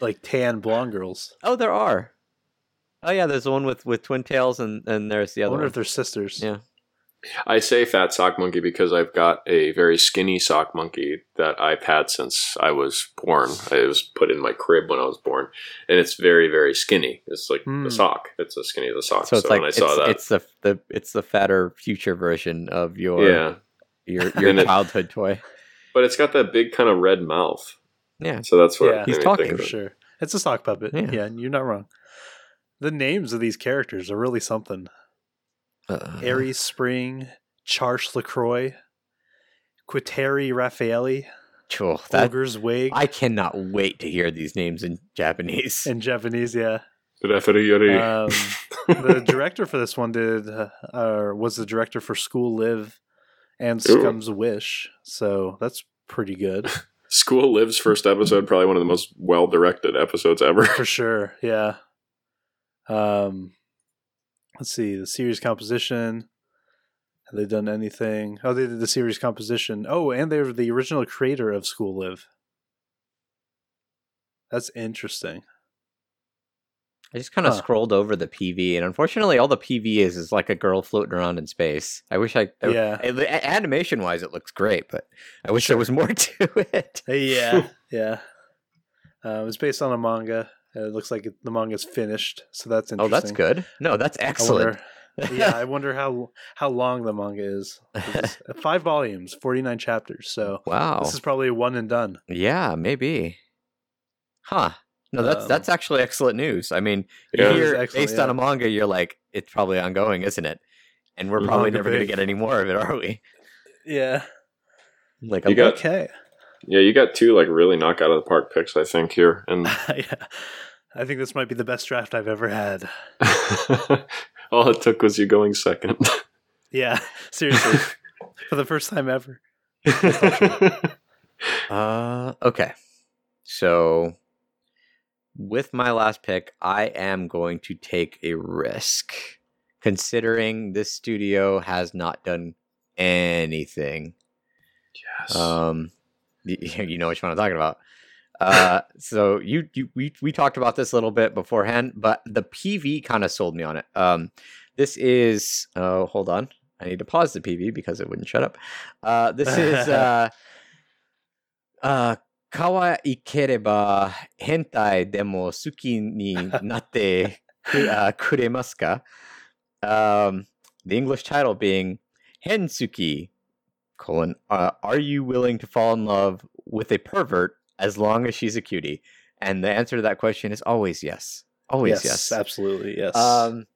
like tan blonde girls. Oh, there are. Oh yeah, there's the one with with twin tails, and and there's the other. I other wonder one. if they're sisters. Yeah. I say fat sock monkey because I've got a very skinny sock monkey that I've had since I was born. It was put in my crib when I was born, and it's very, very skinny. It's like the hmm. sock. It's as skinny as a sock. So So, it's like when I it's, saw that, it's the the it's the fatter future version of your yeah, your (laughs) your childhood toy. but it's got that big kind of red mouth. Yeah. So that's what Yeah. He's talking. for sure. It's a sock puppet. Yeah. Yeah. you're not wrong. The names of these characters are really something. Uh, Aries Spring, Charles Lacroix, Quiteri Raffaelli, cool. That Ulgar Zweig, I cannot wait to hear these names in Japanese. in Japanese. Yeah. Um, the (laughs) director for this one did uh, uh, was the director for School Live and Ooh. Scum's Wish, so that's pretty good (laughs) School Lives first episode, probably one of the most well directed episodes ever. (laughs) for sure. Yeah. Um, let's see the series composition. Have they done anything? Oh, they did the series composition. Oh, and they're the original creator of School Live. That's interesting. I just kind of Huh. scrolled over the PV, and unfortunately, all the PV is is like a girl floating around in space. I wish I, I Yeah. animation wise, it looks great, but I wish there was more (laughs) to it. Yeah, yeah. Uh, it's based on a manga. and It looks like it, the manga's finished, so that's interesting. Oh, that's good. No, that's I excellent. wonder, (laughs) yeah, I wonder how how long the manga is. it's (laughs) five volumes, forty nine chapters. So wow. this is probably one and done. Yeah, maybe. Huh. No, that's Um, that's actually excellent news. I mean, Yeah. It is hear excellent, based on a manga, you're like, it's probably ongoing, isn't it? And we're Mhm. probably never going to get any more of it, (laughs) are we? Yeah. Like, You a got- Okay. Yeah, you got two like really knock out of the park picks, I think here, and (laughs) (laughs) yeah. I think this might be the best draft I've ever had. all it took was you going second. Yeah, seriously, for the first time ever. Uh, okay. So, with my last pick, I am going to take a risk, considering this studio has not done anything. yes. Um, (laughs) (laughs) you know which one I'm talking about. Uh, so you, you we we talked about this a little bit beforehand, but the PV kind of sold me on it. Um, this is oh hold on, I need to pause the PV because it wouldn't shut up. Uh, this is (laughs) uh, uh, kawa ikereba hentai demo suki ni uh, kuremasu? Um, the English title being Hensuki colon uh, are you willing to fall in love with a pervert as long as she's a cutie? And the answer to that question is always yes. Always yes, absolutely, yes. um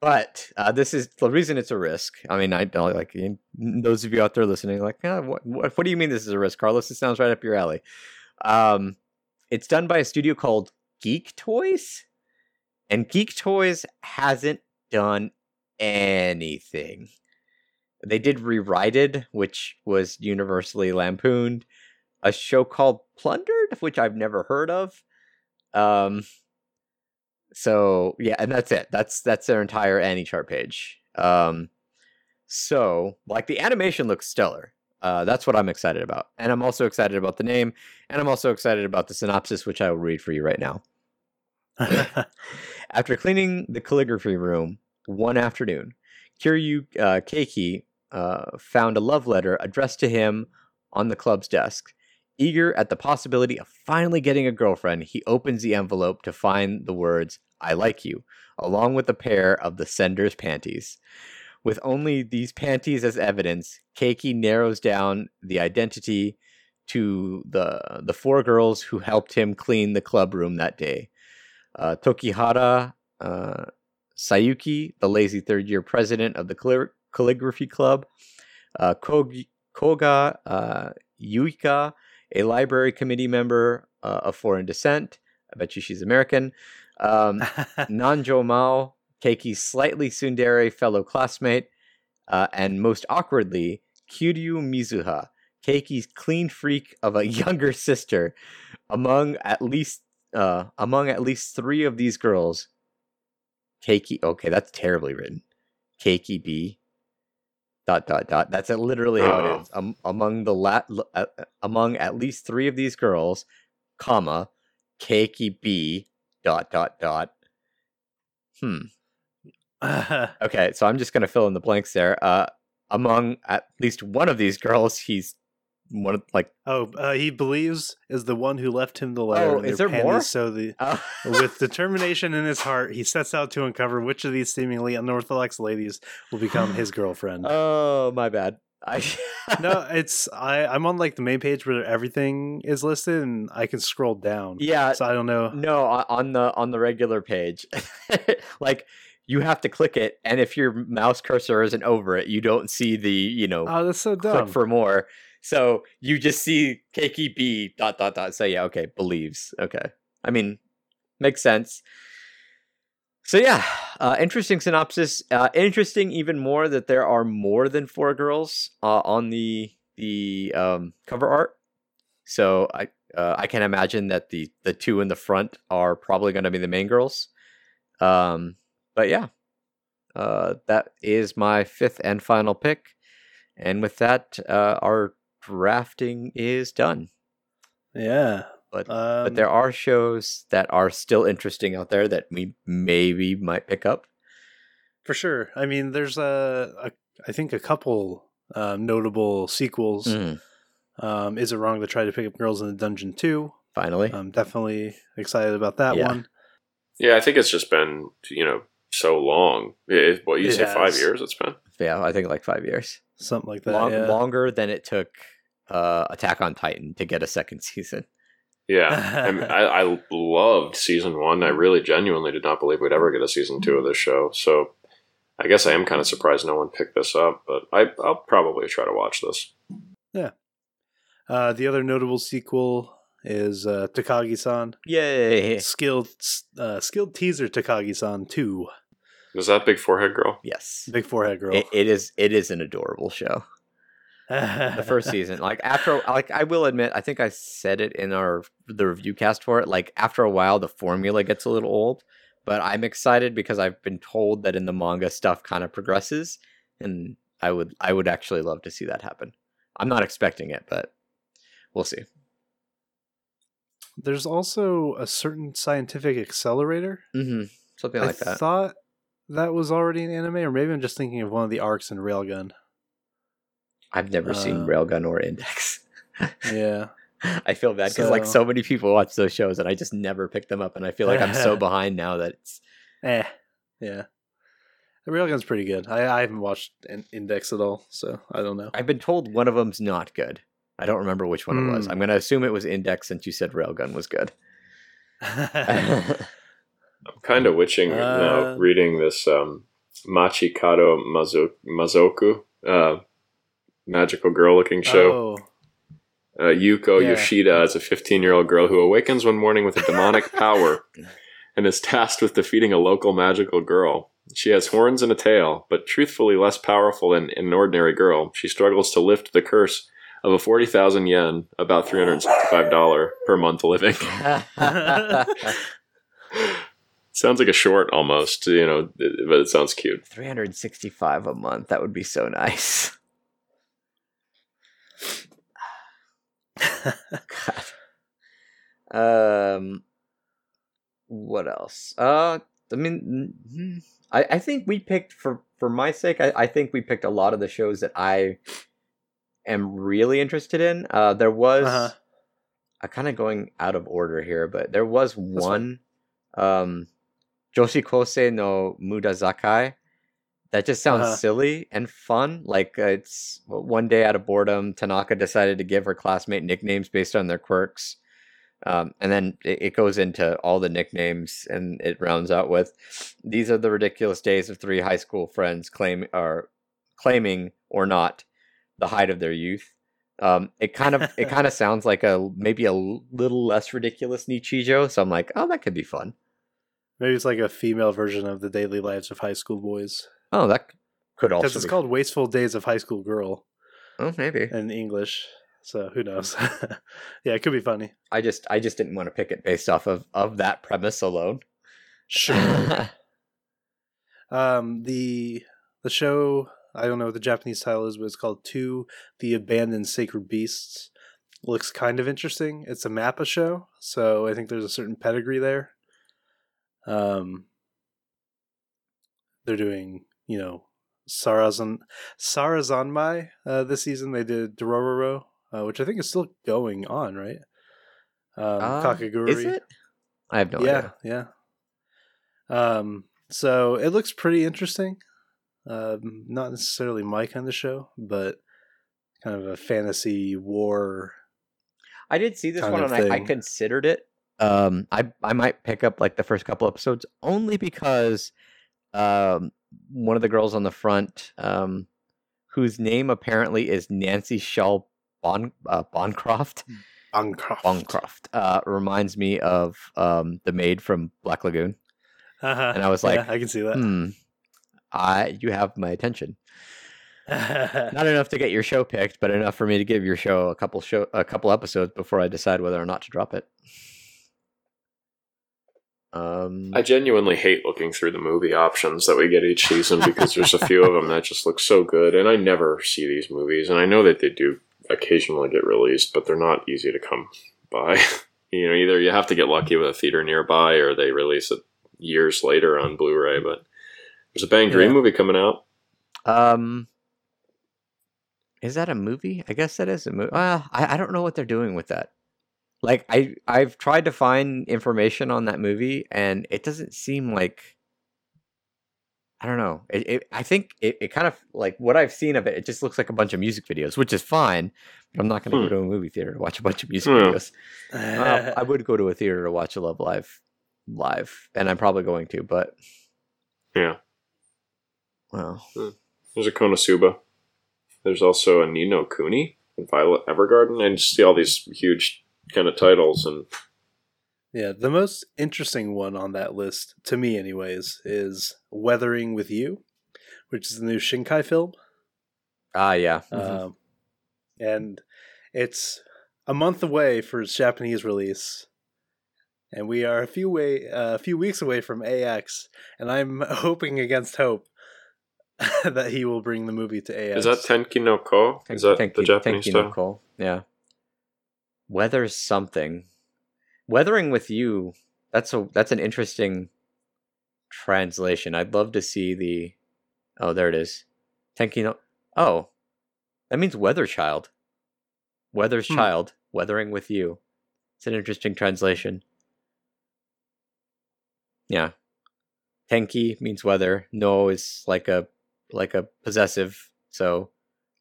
but uh, this is the reason it's a risk. I mean i don't like those of you out there listening like "Yeah, what, what, what do you mean this is a risk carlos? It sounds right up your alley um it's done by a studio called geek toys and geek toys hasn't done anything. They did rewrited which was universally lampooned a show called Plunderer which i've never heard of. Um so yeah and that's it. That's that's their entire AniChart page. Um so like the animation looks stellar uh that's what i'm excited about and i'm also excited about the name and i'm also excited about the synopsis which i will read for you right now (laughs) after cleaning the calligraphy room one afternoon, Kiryu uh, Keiki uh, found a love letter addressed to him on the club's desk. Eager at the possibility of finally getting a girlfriend, he opens the envelope to find the words, I like you, along with a pair of the sender's panties. With only these panties as evidence, Keiki narrows down the identity to the the four girls who helped him clean the club room that day. Uh, Tokihara uh, Sayuki, the lazy third year president of the calli- calligraphy club, uh, Kogi, Koga uh, Yuika, a library committee member uh, of foreign descent. I bet you she's American. Um, (laughs) Nanjo Mao, Keiki's slightly tsundere fellow classmate, uh, and most awkwardly, Kiryu Mizuha, Keiki's clean freak of a (laughs) younger sister. Among at least uh, among at least three of these girls, Keiki. Okay, that's terribly written. Keiki B. Dot dot dot. That's literally how it Oh. is. Um, among the la- uh, among at least three of these girls, comma, Keiki B. Dot dot dot. Hmm. (laughs) Okay, so I'm just gonna fill in the blanks there. Uh, among at least one of these girls, he's one of like. oh, uh, he believes is the one who left him the letter. Oh, is there more? So the Uh, with (laughs) determination in his heart, he sets out to uncover which of these seemingly unorthodox ladies will become his (gasps) girlfriend. oh, my bad. I (laughs) no, it's I. I'm on like the main page where everything is listed, and I can scroll down. yeah, So I don't know. no, on the on the regular page, like you have to click it, and if your mouse cursor isn't over it, you don't see the you know Oh, that's so dumb. click for more. So you just see KKB dot dot dot. So yeah, okay, believes. Okay, I mean, makes sense. So yeah, uh, interesting synopsis. Uh, interesting even more that there are more than four girls uh, on the the um, cover art. So I uh, I can imagine that the the two in the front are probably going to be the main girls. Um, but yeah, uh, that is my fifth and final pick. And with that, uh, our drafting is done. Yeah. but Um, but there are shows that are still interesting out there that we maybe might pick up. for sure. I mean, there's a, a I think a couple um, notable sequels. Mm, Um, Is it wrong to try to pick up Girls in the Dungeon too? finally, I'm definitely excited about that Yeah. one. Yeah, I think it's just been you know so long. It, what you It say five years? It's been. yeah, I think like five years, Something like that. Long, yeah. longer than it took uh, Attack on Titan to get a second (laughs) season. Yeah, (laughs) I, mean, I, I loved season one. I really genuinely did not believe we'd ever get a season two of this show. So I guess I am kind of surprised no one picked this up, but I, I'll probably try to watch this. Yeah. Uh, the other notable sequel is uh, Takagi-san. Yay! Skilled uh, skilled teaser Takagi-san 2. Is that big forehead girl? Yes, Big forehead girl. it, it is. It is an adorable show. (laughs) the first season like after like i will admit i think i said it in our the review cast for it like after a while the formula gets a little old but i'm excited because i've been told that in the manga stuff kind of progresses and i would i would actually love to see that happen i'm not expecting it but we'll see There's also a certain scientific accelerator. mm-hmm. something like I that thought that was already an anime, or maybe I'm just thinking of one of the arcs in Railgun. i've never seen uh, railgun or index Yeah. (laughs) i feel bad because like So- so many people watch those shows and i just never pick them up and i feel like i'm so (laughs) behind now that it's eh. Yeah. The Railgun's pretty good. I, I haven't watched in- Index at all, so I don't know. I've been told one of them's not good. I don't remember which one it was. Hmm. I'm going to assume it was Index since you said Railgun was good. (laughs) I'm kind of witching now Uh, reading this um, Machikado Mazo- Mazoku, uh, magical girl looking show. Oh, Uh, Yuko Yeah. Yoshida is a 15 year old girl who awakens one morning with a demonic (laughs) power and is tasked with defeating a local magical girl. She has horns and a tail, but truthfully less powerful than an ordinary girl. She struggles to lift the curse of a 40,000 yen, about $365 per month living. (laughs) (laughs) sounds like a short almost, you know, but it sounds cute. 365 a month. That would be so nice. (laughs) God. Um, what else? Uh, I mean, I, I think we picked for for my sake. I, I think we picked a lot of the shows that I am really interested in. Uh, there was Uh-huh. I'm kind of going out of order here, but there was one, um, Joshi Kose no Mudazukai. That just sounds Uh-huh. silly and fun. Like uh, it's one day out of boredom, Tanaka decided to give her classmate nicknames based on their quirks. Um, and then it, it goes into all the nicknames, and it rounds out with, "These are the ridiculous days of three high school friends claim are claiming or not the height of their youth." Um, it kind of it (laughs) kind of sounds like a maybe a little less ridiculous Nichijo. So I'm like, oh, that could be fun. Maybe it's like a female version of the daily lives of high school boys. Oh, that could also Because it's be called Wasteful Days of High School Girl Oh, maybe. in English. So who knows? (laughs) yeah, it could be funny. I just I just didn't want to pick it based off of of that premise alone. Sure. (laughs) um, the the show I don't know what the Japanese title is, but it's called Two: The Abandoned Sacred Beasts. Looks kind of interesting. It's a Mappa show, so I think there's a certain pedigree there. Um, they're doing you know Sarazan Sarazanmai uh, this season. They did Dororo, uh, which I think is still going on, right? Um, Uh, Kakegurui. Is it? I have no yeah, idea. yeah. yeah. Um, so it looks pretty interesting. Um, not necessarily my kind of show, but kind of a fantasy war. I did see this one and I, I considered it. Um, I I might pick up like the first couple episodes only because um one of the girls on the front um whose name apparently is Nancy Shaw Bon uh, Boncroft Bancroft. Boncroft uh reminds me of um the maid from Black Lagoon. Uh-huh. And I was Yeah, like, I can see that. Hmm. I you have my attention. (laughs) Not enough to get your show picked, but enough for me to give your show a couple show a couple episodes before I decide whether or not to drop it. Um, I genuinely hate looking through the movie options that we get each season because there's a few of them that just look so good, and I never see these movies. And I know that they do occasionally get released, but they're not easy to come by. (laughs) you know, either you have to get lucky with a theater nearby, or they release it years later on Blu-ray. But there's a Bang Dream Yeah. movie coming out. Um, is that a movie? I guess that is a movie. Well, I, I don't know what they're doing with that. Like I I've tried to find information on that movie, and it doesn't seem like. I don't know. It, it I think it, it kind of like what I've seen of it. It just looks like a bunch of music videos, which is fine. But I'm not going to Hmm. go to a movie theater to watch a bunch of music Yeah. videos. Well, um, (laughs) I would go to a theater to watch a Love Live live, and I'm probably going to. But Yeah. well, hmm. There's a Konosuba. There's also a Nino Kuni and Violet Evergarden. And just see all these huge kind of titles and Yeah, the most interesting one on that list, to me, anyways, is Weathering with You, which is the new Shinkai film. ah, yeah. Um, and it's a month away for its Japanese release. And we are a few way uh, a few weeks away from AX, and I'm (laughs) hoping against hope (laughs) that he will bring the movie to AX. is that Tenki no Ko? Is that Tenki- the Japanese Tenki no? Ko, Yeah. Weather something. Weathering with you. That's a that's an interesting translation. I'd love to see the. Oh, there it is. Tenki no. Oh, that means weather child. Weather's Hmm. child. Weathering with you. It's an interesting translation. Yeah. Tenki means weather. No is like a like a possessive. So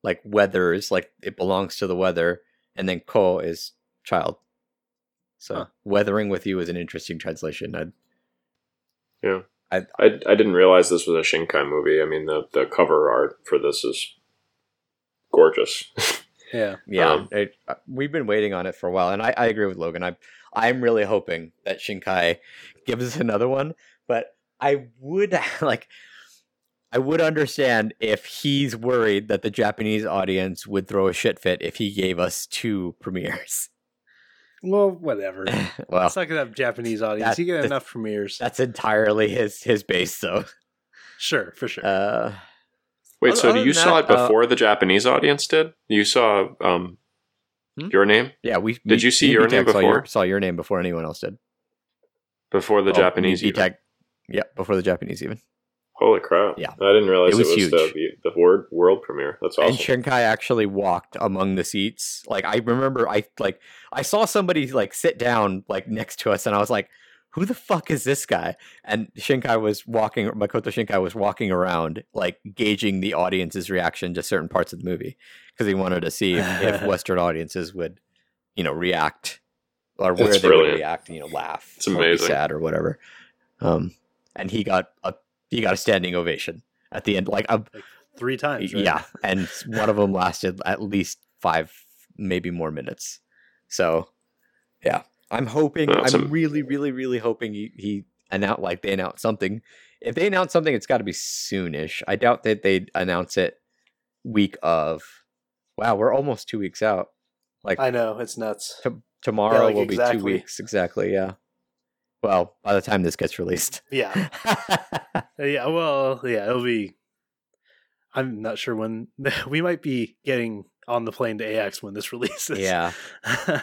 like weather is like it belongs to the weather, and then ko is child. So Huh. weathering with you is an interesting translation. I'd, Yeah. I- I, I didn't realize this was a Shinkai movie. I mean, the, the cover art for this is gorgeous. (laughs) yeah. yeah, Um, it, uh, we've been waiting on it for a while, and I, I agree with Logan. I I'm really hoping that Shinkai (laughs) gives us another one, but I would (laughs) like. I would understand if he's worried that the Japanese audience would throw a shit fit if he gave us two premieres. Well, whatever. (laughs) well, It's not gonna have Japanese audience. that- you get enough premieres. that's entirely his his base, though. Sure, for sure. Uh, Wait, Other- so other you saw that, it uh, before the Japanese audience did? You saw um, Hmm? your name yeah, we Did we- you see me your and name B-Tech saw your, before? saw your name before anyone else did. before the Oh, Japanese. me, even? B-Tech- yeah, before the Japanese even. Holy crap! Yeah. I didn't realize It it was was, huge. the the word world premiere. That's awesome. And Shinkai actually walked among the seats. Like I remember, I like I saw somebody like sit down like next to us, and I was like, "Who the fuck is this guy?" And Shinkai was walking. Makoto Shinkai was walking around, like gauging the audience's reaction to certain parts of the movie because he wanted to see if, if (laughs) Western audiences would, you know, react or where That's they would brilliant. react. You know, laugh, It's or be amazing. sad or whatever. Um, and he got a he got a standing ovation at the end. Like a, Three times. right? yeah, and one of them lasted at least five, maybe more minutes. So, yeah, I'm hoping. That's I'm really, really, really hoping he, he announced like they announce something. If they announce something, it's got to be soonish. I doubt that they'd announce it week of. Wow, we're almost two weeks out. Like I know it's nuts. t- tomorrow like, will be two weeks exactly. Yeah. Well, by the time this gets released. Yeah, (laughs) yeah. Well, yeah. It'll be. I'm not sure when (laughs) we might be getting on the plane to AX when this (laughs) releases. yeah.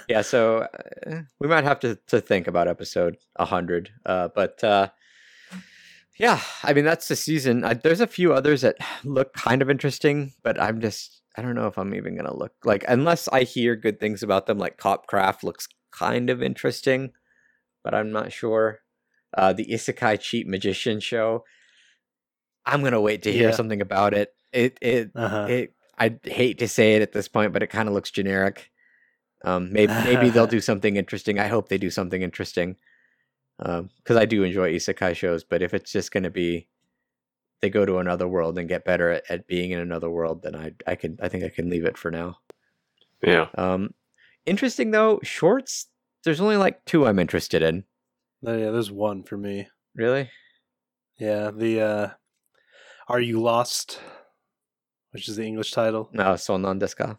yeah so uh, we might have to, to think about episode 100 uh, but uh, yeah i mean that's the season I, there's a few others that (sighs) look kind of interesting but i'm just i don't know if i'm even gonna look like unless i hear good things about them like copcraft looks kind of interesting but i'm not sure uh, the isekai cheat magician show i'm gonna wait to hear Yeah. something about it it it uh-huh. it I hate to say it at this point, but it kind of looks generic. Um, maybe maybe they'll (laughs) do something interesting. I hope they do something interesting, because I do enjoy isekai shows. But if it's just going to be they go to another world and get better at, at being in another world, then I I can I think I can leave it for now. yeah, Um, interesting though, shorts. There's only like two I'm interested in. Oh, yeah, there's one for me. Really? Yeah, the uh Are You Lost? Which is the English title. No, Sounan Desu ka.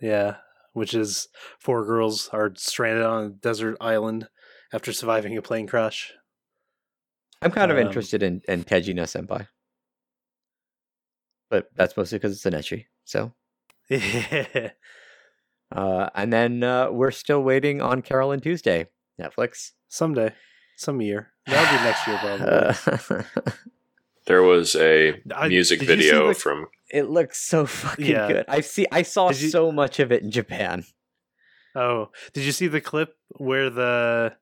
Yeah. Which is four girls are stranded on a desert island after surviving a plane crash. I'm kind of Um, interested in in Tejina Senpai, but that's mostly because it's an ecchi. So (laughs) yeah. Uh, and then uh, we're still waiting on Carole and Tuesday, Netflix. Someday, some year. That'll be next year, probably. Uh, (laughs) There was a music did you see video the- from it looks so fucking Yeah. good. I see. I saw you- so much of it in Japan. Oh, did you see the clip where the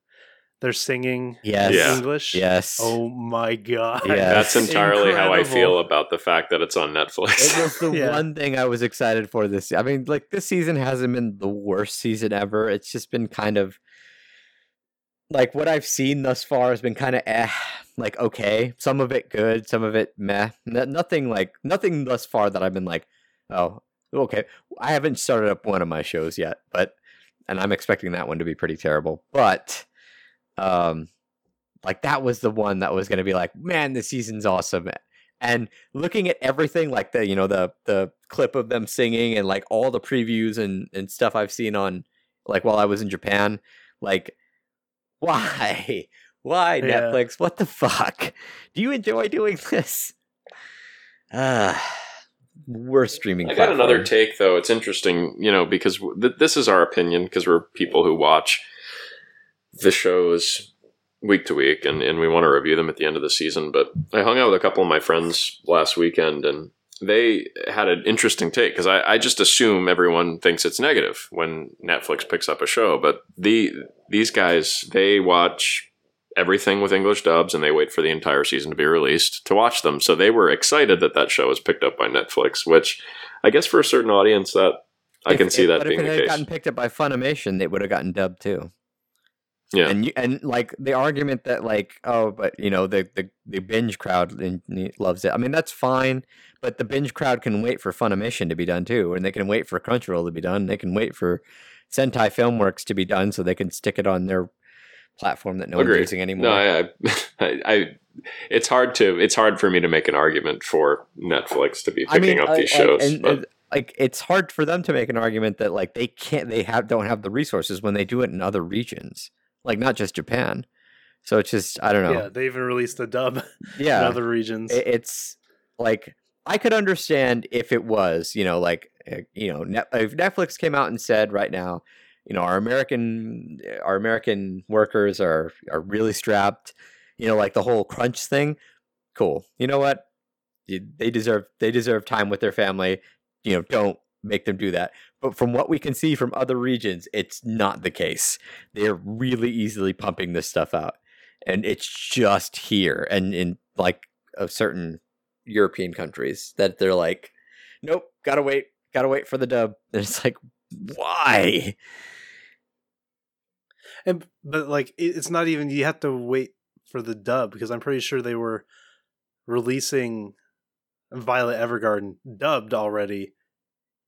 they're singing Yes. Yeah. English? Yes. Oh my god. Yeah. That's entirely how I feel about the fact that it's on Netflix. It was the (laughs) Yeah. one thing I was excited for this. I mean, like this season hasn't been the worst season ever. It's just been kind of like what I've seen thus far has been kind of eh, like okay. Some of it good, some of it meh. N- nothing like nothing thus far that I've been like, oh, okay. I haven't started up one of my shows yet, but and I'm expecting that one to be pretty terrible. But um like that was the one that was going to be like, man, the season's awesome. And looking at everything like the you know the the clip of them singing and like all the previews and and stuff I've seen on like while I was in Japan, like (laughs) why? Why Yeah. Netflix? What the fuck? Do you enjoy doing this? Ah, worst streaming. I got another take though. It's interesting, you know, because th- this is our opinion because we're people who watch the shows week to week and, and we want to review them at the end of the season. But I hung out with a couple of my friends last weekend and they had an interesting take because I, I just assume everyone thinks it's negative when Netflix picks up a show. But the these guys, they watch everything with English dubs and they wait for the entire season to be released to watch them. So they were excited that that show was picked up by Netflix, which I guess for a certain audience that I If- can see if- that being if it had case. gotten picked up by Funimation, they would have gotten dubbed too. Yeah. and you, and like the argument that like oh, but you know the the, the binge crowd loves it. I mean that's fine, but the binge crowd can wait for Funimation to be done too, and they can wait for Crunchyroll to be done. They can wait for Sentai Filmworks to be done, so they can stick it on their platform that no one's Agreed. using anymore. No, I, (laughs) I, I, it's hard to, it's hard for me to make an argument for Netflix to be I picking mean, up I- these shows. and, and, like it's hard for them to make an argument that like they can't, they have don't have the resources when they do it in other regions, like not just Japan. So it's just I don't know. Yeah, they even released a dub (laughs) Yeah, in other regions. it's like I could understand if it was, you know, like uh, you know, if Netflix came out and said right now, you know, our American our American workers are are really strapped, you know, like the whole crunch thing. Cool. You know what? They deserve they deserve time with their family. You know, don't make them do that. But from what we can see from other regions, it's not the case. They're really easily pumping this stuff out. And it's just here and in like of certain European countries that they're like, nope, gotta wait, gotta wait for the dub. And it's like, why? And but like it's not even you have to wait for the dub because I'm pretty sure they were releasing Violet Evergarden dubbed already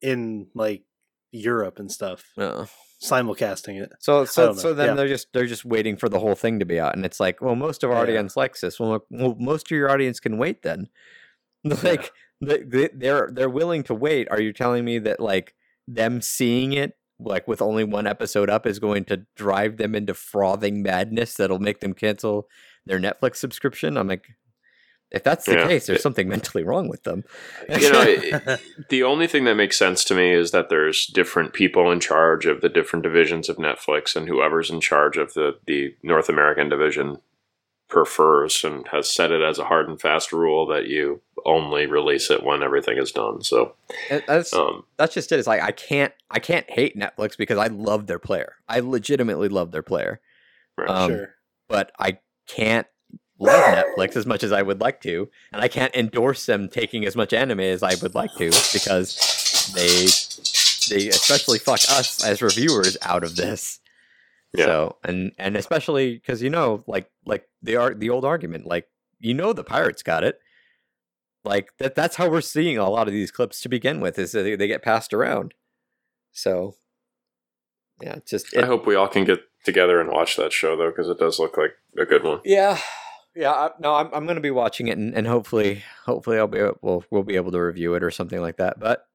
in like Europe and stuff, Uh, simulcasting it. so so so then yeah. they're just they're just waiting for the whole thing to be out, and it's like, well, most of our Yeah. audience likes this. Well, well, most of your audience can wait then. (laughs) Like they, they, they're they're willing to wait. Are you telling me that like them seeing it like with only one episode up is going to drive them into frothing madness that'll make them cancel their Netflix subscription? I'm like, if that's the Yeah. case, there's something mentally wrong with them. you know, it, (laughs) the only thing that makes sense to me is that there's different people in charge of the different divisions of Netflix, and whoever's in charge of the the North American division prefers and has set it as a hard and fast rule that you only release it when everything is done. So, that's um, that's just it. It's like I can't I can't hate Netflix because I love their player. I legitimately love their player. right. Um, sure. But I can't love (laughs) Netflix as much as I would like to, and I can't endorse them taking as much anime as I would like to because they they especially fuck us as reviewers out of this. Yeah. So and and especially because you know like like the art the old argument like you know the pirates got it like that that's how we're seeing a lot of these clips to begin with is that they, they get passed around so yeah just I hope we all can get together and watch that show though, because it does look like a good one. yeah yeah I, no i'm, I'm going to be watching it and, and hopefully hopefully i'll be we'll, we'll be able to review it or something like that but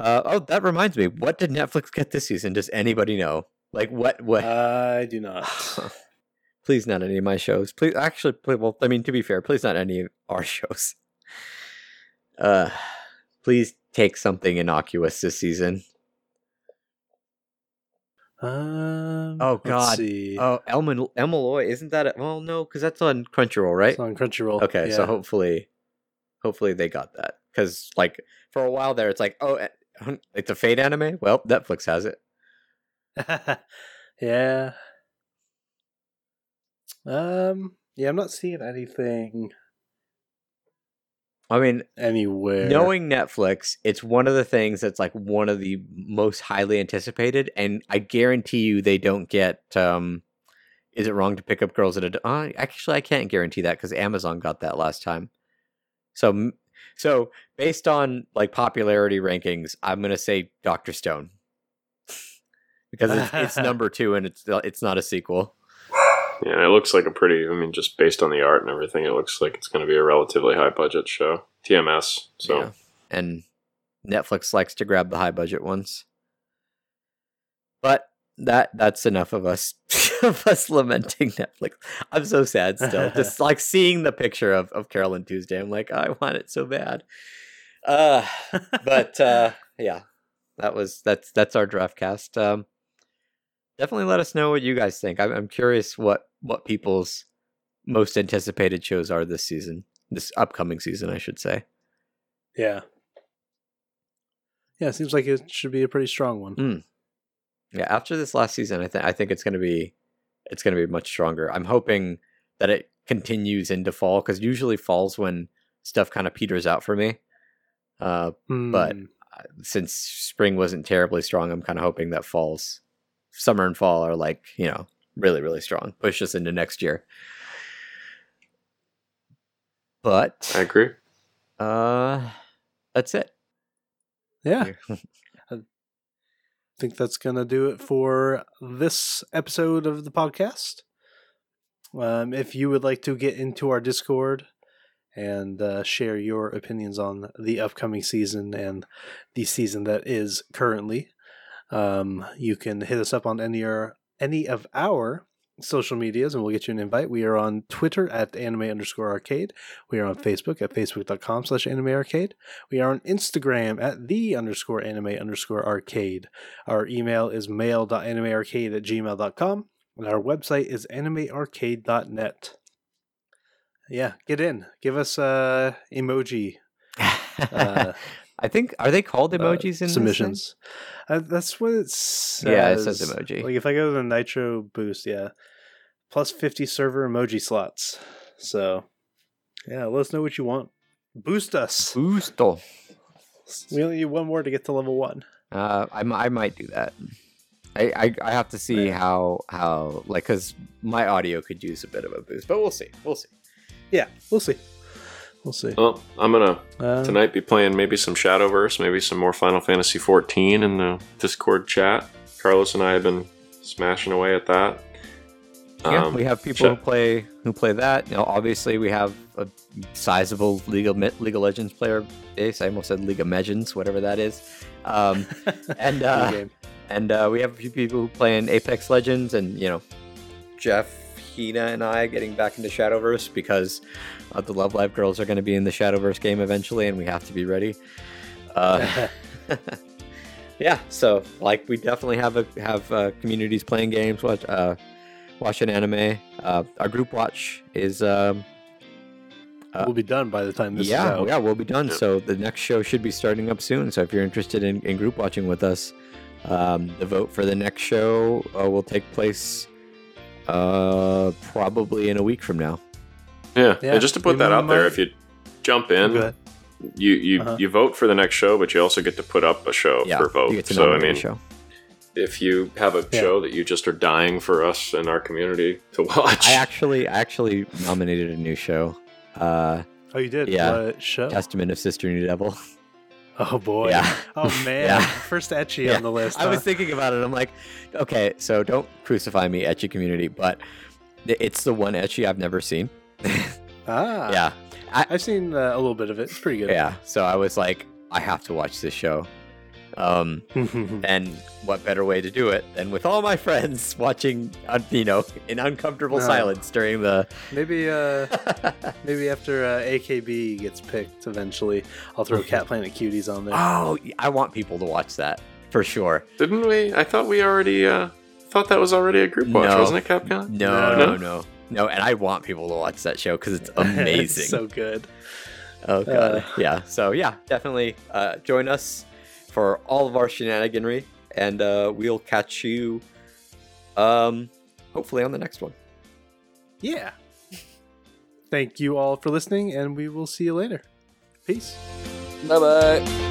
uh, oh that reminds me what did netflix get this season does anybody know like what what I do not. (sighs) please not any of my shows. Please, actually, please, well, I mean, to be fair, please not any of our (laughs) shows. Uh, please take something innocuous this season. Um, Oh, God. Oh, Elman Emeloy, isn't that? A, well, no, because that's on Crunchyroll, right? It's on Crunchyroll. Okay, so hopefully, hopefully they got that because like for a while there, it's like oh, it's a Fate anime. Well, Netflix has it. (laughs) yeah. Um. Yeah, I'm not seeing anything I mean, anywhere. knowing Netflix, it's one of the things that's like one of the most highly anticipated, and I guarantee you they don't get. um Is it wrong to pick up girls at a? Uh, actually, I can't guarantee that because Amazon got that last time. So, so based on like popularity rankings, I'm gonna say Doctor Stone (laughs) because it's, it's (laughs) number two and it's it's not a sequel. Yeah, it looks like a pretty. I mean, just based on the art and everything, it looks like it's going to be a relatively high budget show. TMS. So Yeah. and Netflix likes to grab the high budget ones. But that that's enough of us (laughs) of us lamenting Netflix. I'm so sad still. (laughs) Just like seeing the picture of, of Carole and Tuesday. I'm like, I want it so bad. Uh (laughs) but uh yeah. That was that's that's our draft cast. Um definitely let us know what you guys think. I'm I'm curious what what people's most anticipated shows are this season. This upcoming season, I should say. yeah. Yeah, it seems like it should be a pretty strong one. Mm. Yeah, after this last season, I think I think it's going to be it's going to be much stronger. I'm hoping that it continues into fall because usually falls when stuff kind of peters out for me. Uh, but- Hmm. since spring wasn't terribly strong, I'm kind of hoping that falls, summer and fall are like you know really really strong, push us into next year. But I agree. uh, that's it. yeah, (laughs) I think that's gonna do it for this episode of the podcast. Um, if you would like to get into our Discord and uh, share your opinions on the upcoming season and the season that is currently, um, you can hit us up on any or any of our social medias and we'll get you an invite. We are on Twitter at anime underscore arcade. We are on Facebook at facebook.com slash anime arcade. We are on Instagram at the underscore anime underscore arcade. Our email is mail.animearcade at gmail.com. And our website is animearcade.net. Yeah, get in. Give us uh emoji (laughs) uh, I think are they called emojis in this submissions. Uh, that's what it says. Yeah, it says emoji. Like if I go to the Nitro Boost, yeah, plus fifty server emoji slots. So yeah, let us know what you want. Boost us. Boosto. We only need one more to get to level one. Uh, I, I might do that. I, I, I have to see Yeah. how how like because my audio could use a bit of a boost, but we'll see. We'll see. Yeah, we'll see. We'll see. Well, I'm gonna Uh, tonight be playing maybe some Shadowverse, maybe some more Final Fantasy 14 in the Discord chat. Carlos and I have been smashing away at that. yeah, Um, we have people Sha- who play who play that. You know, obviously we have a sizable League of League of Legends player base. I almost said League of Legends, whatever that is. Um, (laughs) and uh, and uh, we have a few people who play in Apex Legends, and you know, Jeff, Hina, and I getting back into Shadowverse because uh, the Love Live girls are going to be in the Shadowverse game eventually, and we have to be ready. Uh, (laughs) (laughs) yeah, so like we definitely have a have uh, communities playing games, watch uh, watching anime. Uh, our group watch is um, uh, we'll be done by the time this yeah, is out. yeah, we'll be done. So the next show should be starting up soon. So if you're interested in, in group watching with us, um, the vote for the next show uh, will take place uh, probably in a week from now. yeah, Yeah, and just to put we that out there, if you jump in, you you, Uh-huh. you vote for the next show, but you also get to put up a show Yeah, for vote. you get to So I mean, show. if you have a Yeah. show that you just are dying for us in our community to (laughs) watch, I actually I actually nominated a new show, uh, Oh, you did? Yeah. What show? Testament of Sister New Devil. (laughs) oh boy. Yeah. (laughs) Oh (laughs) man. Yeah. First ecchi Yeah. on the list. I was thinking about it. I'm like, okay, so don't crucify me, ecchi community, but it's the one ecchi I've never seen. (laughs) ah. yeah, I've seen uh, a little bit of it. It's pretty good. yeah. So I was like, I have to watch this show. Um, (laughs) and what better way to do it than with all my friends watching, un- you know, in uncomfortable No. silence during the. maybe uh (laughs) maybe after uh, AKB gets picked eventually, I'll throw Cat Planet Cuties on there. oh, I want people to watch that for sure. didn't we? I thought we already uh, thought that was already a group watch, No. wasn't it, Capcom? No, No. no, no, no. And I want people to watch that show because (laughs) it's amazing. It's so good. Oh god, Uh, yeah. So yeah, definitely uh, join us for all of our shenaniganry, and uh, we'll catch you um, hopefully on the next one. Yeah. Thank you all for listening, and we will see you later. Peace. Bye bye.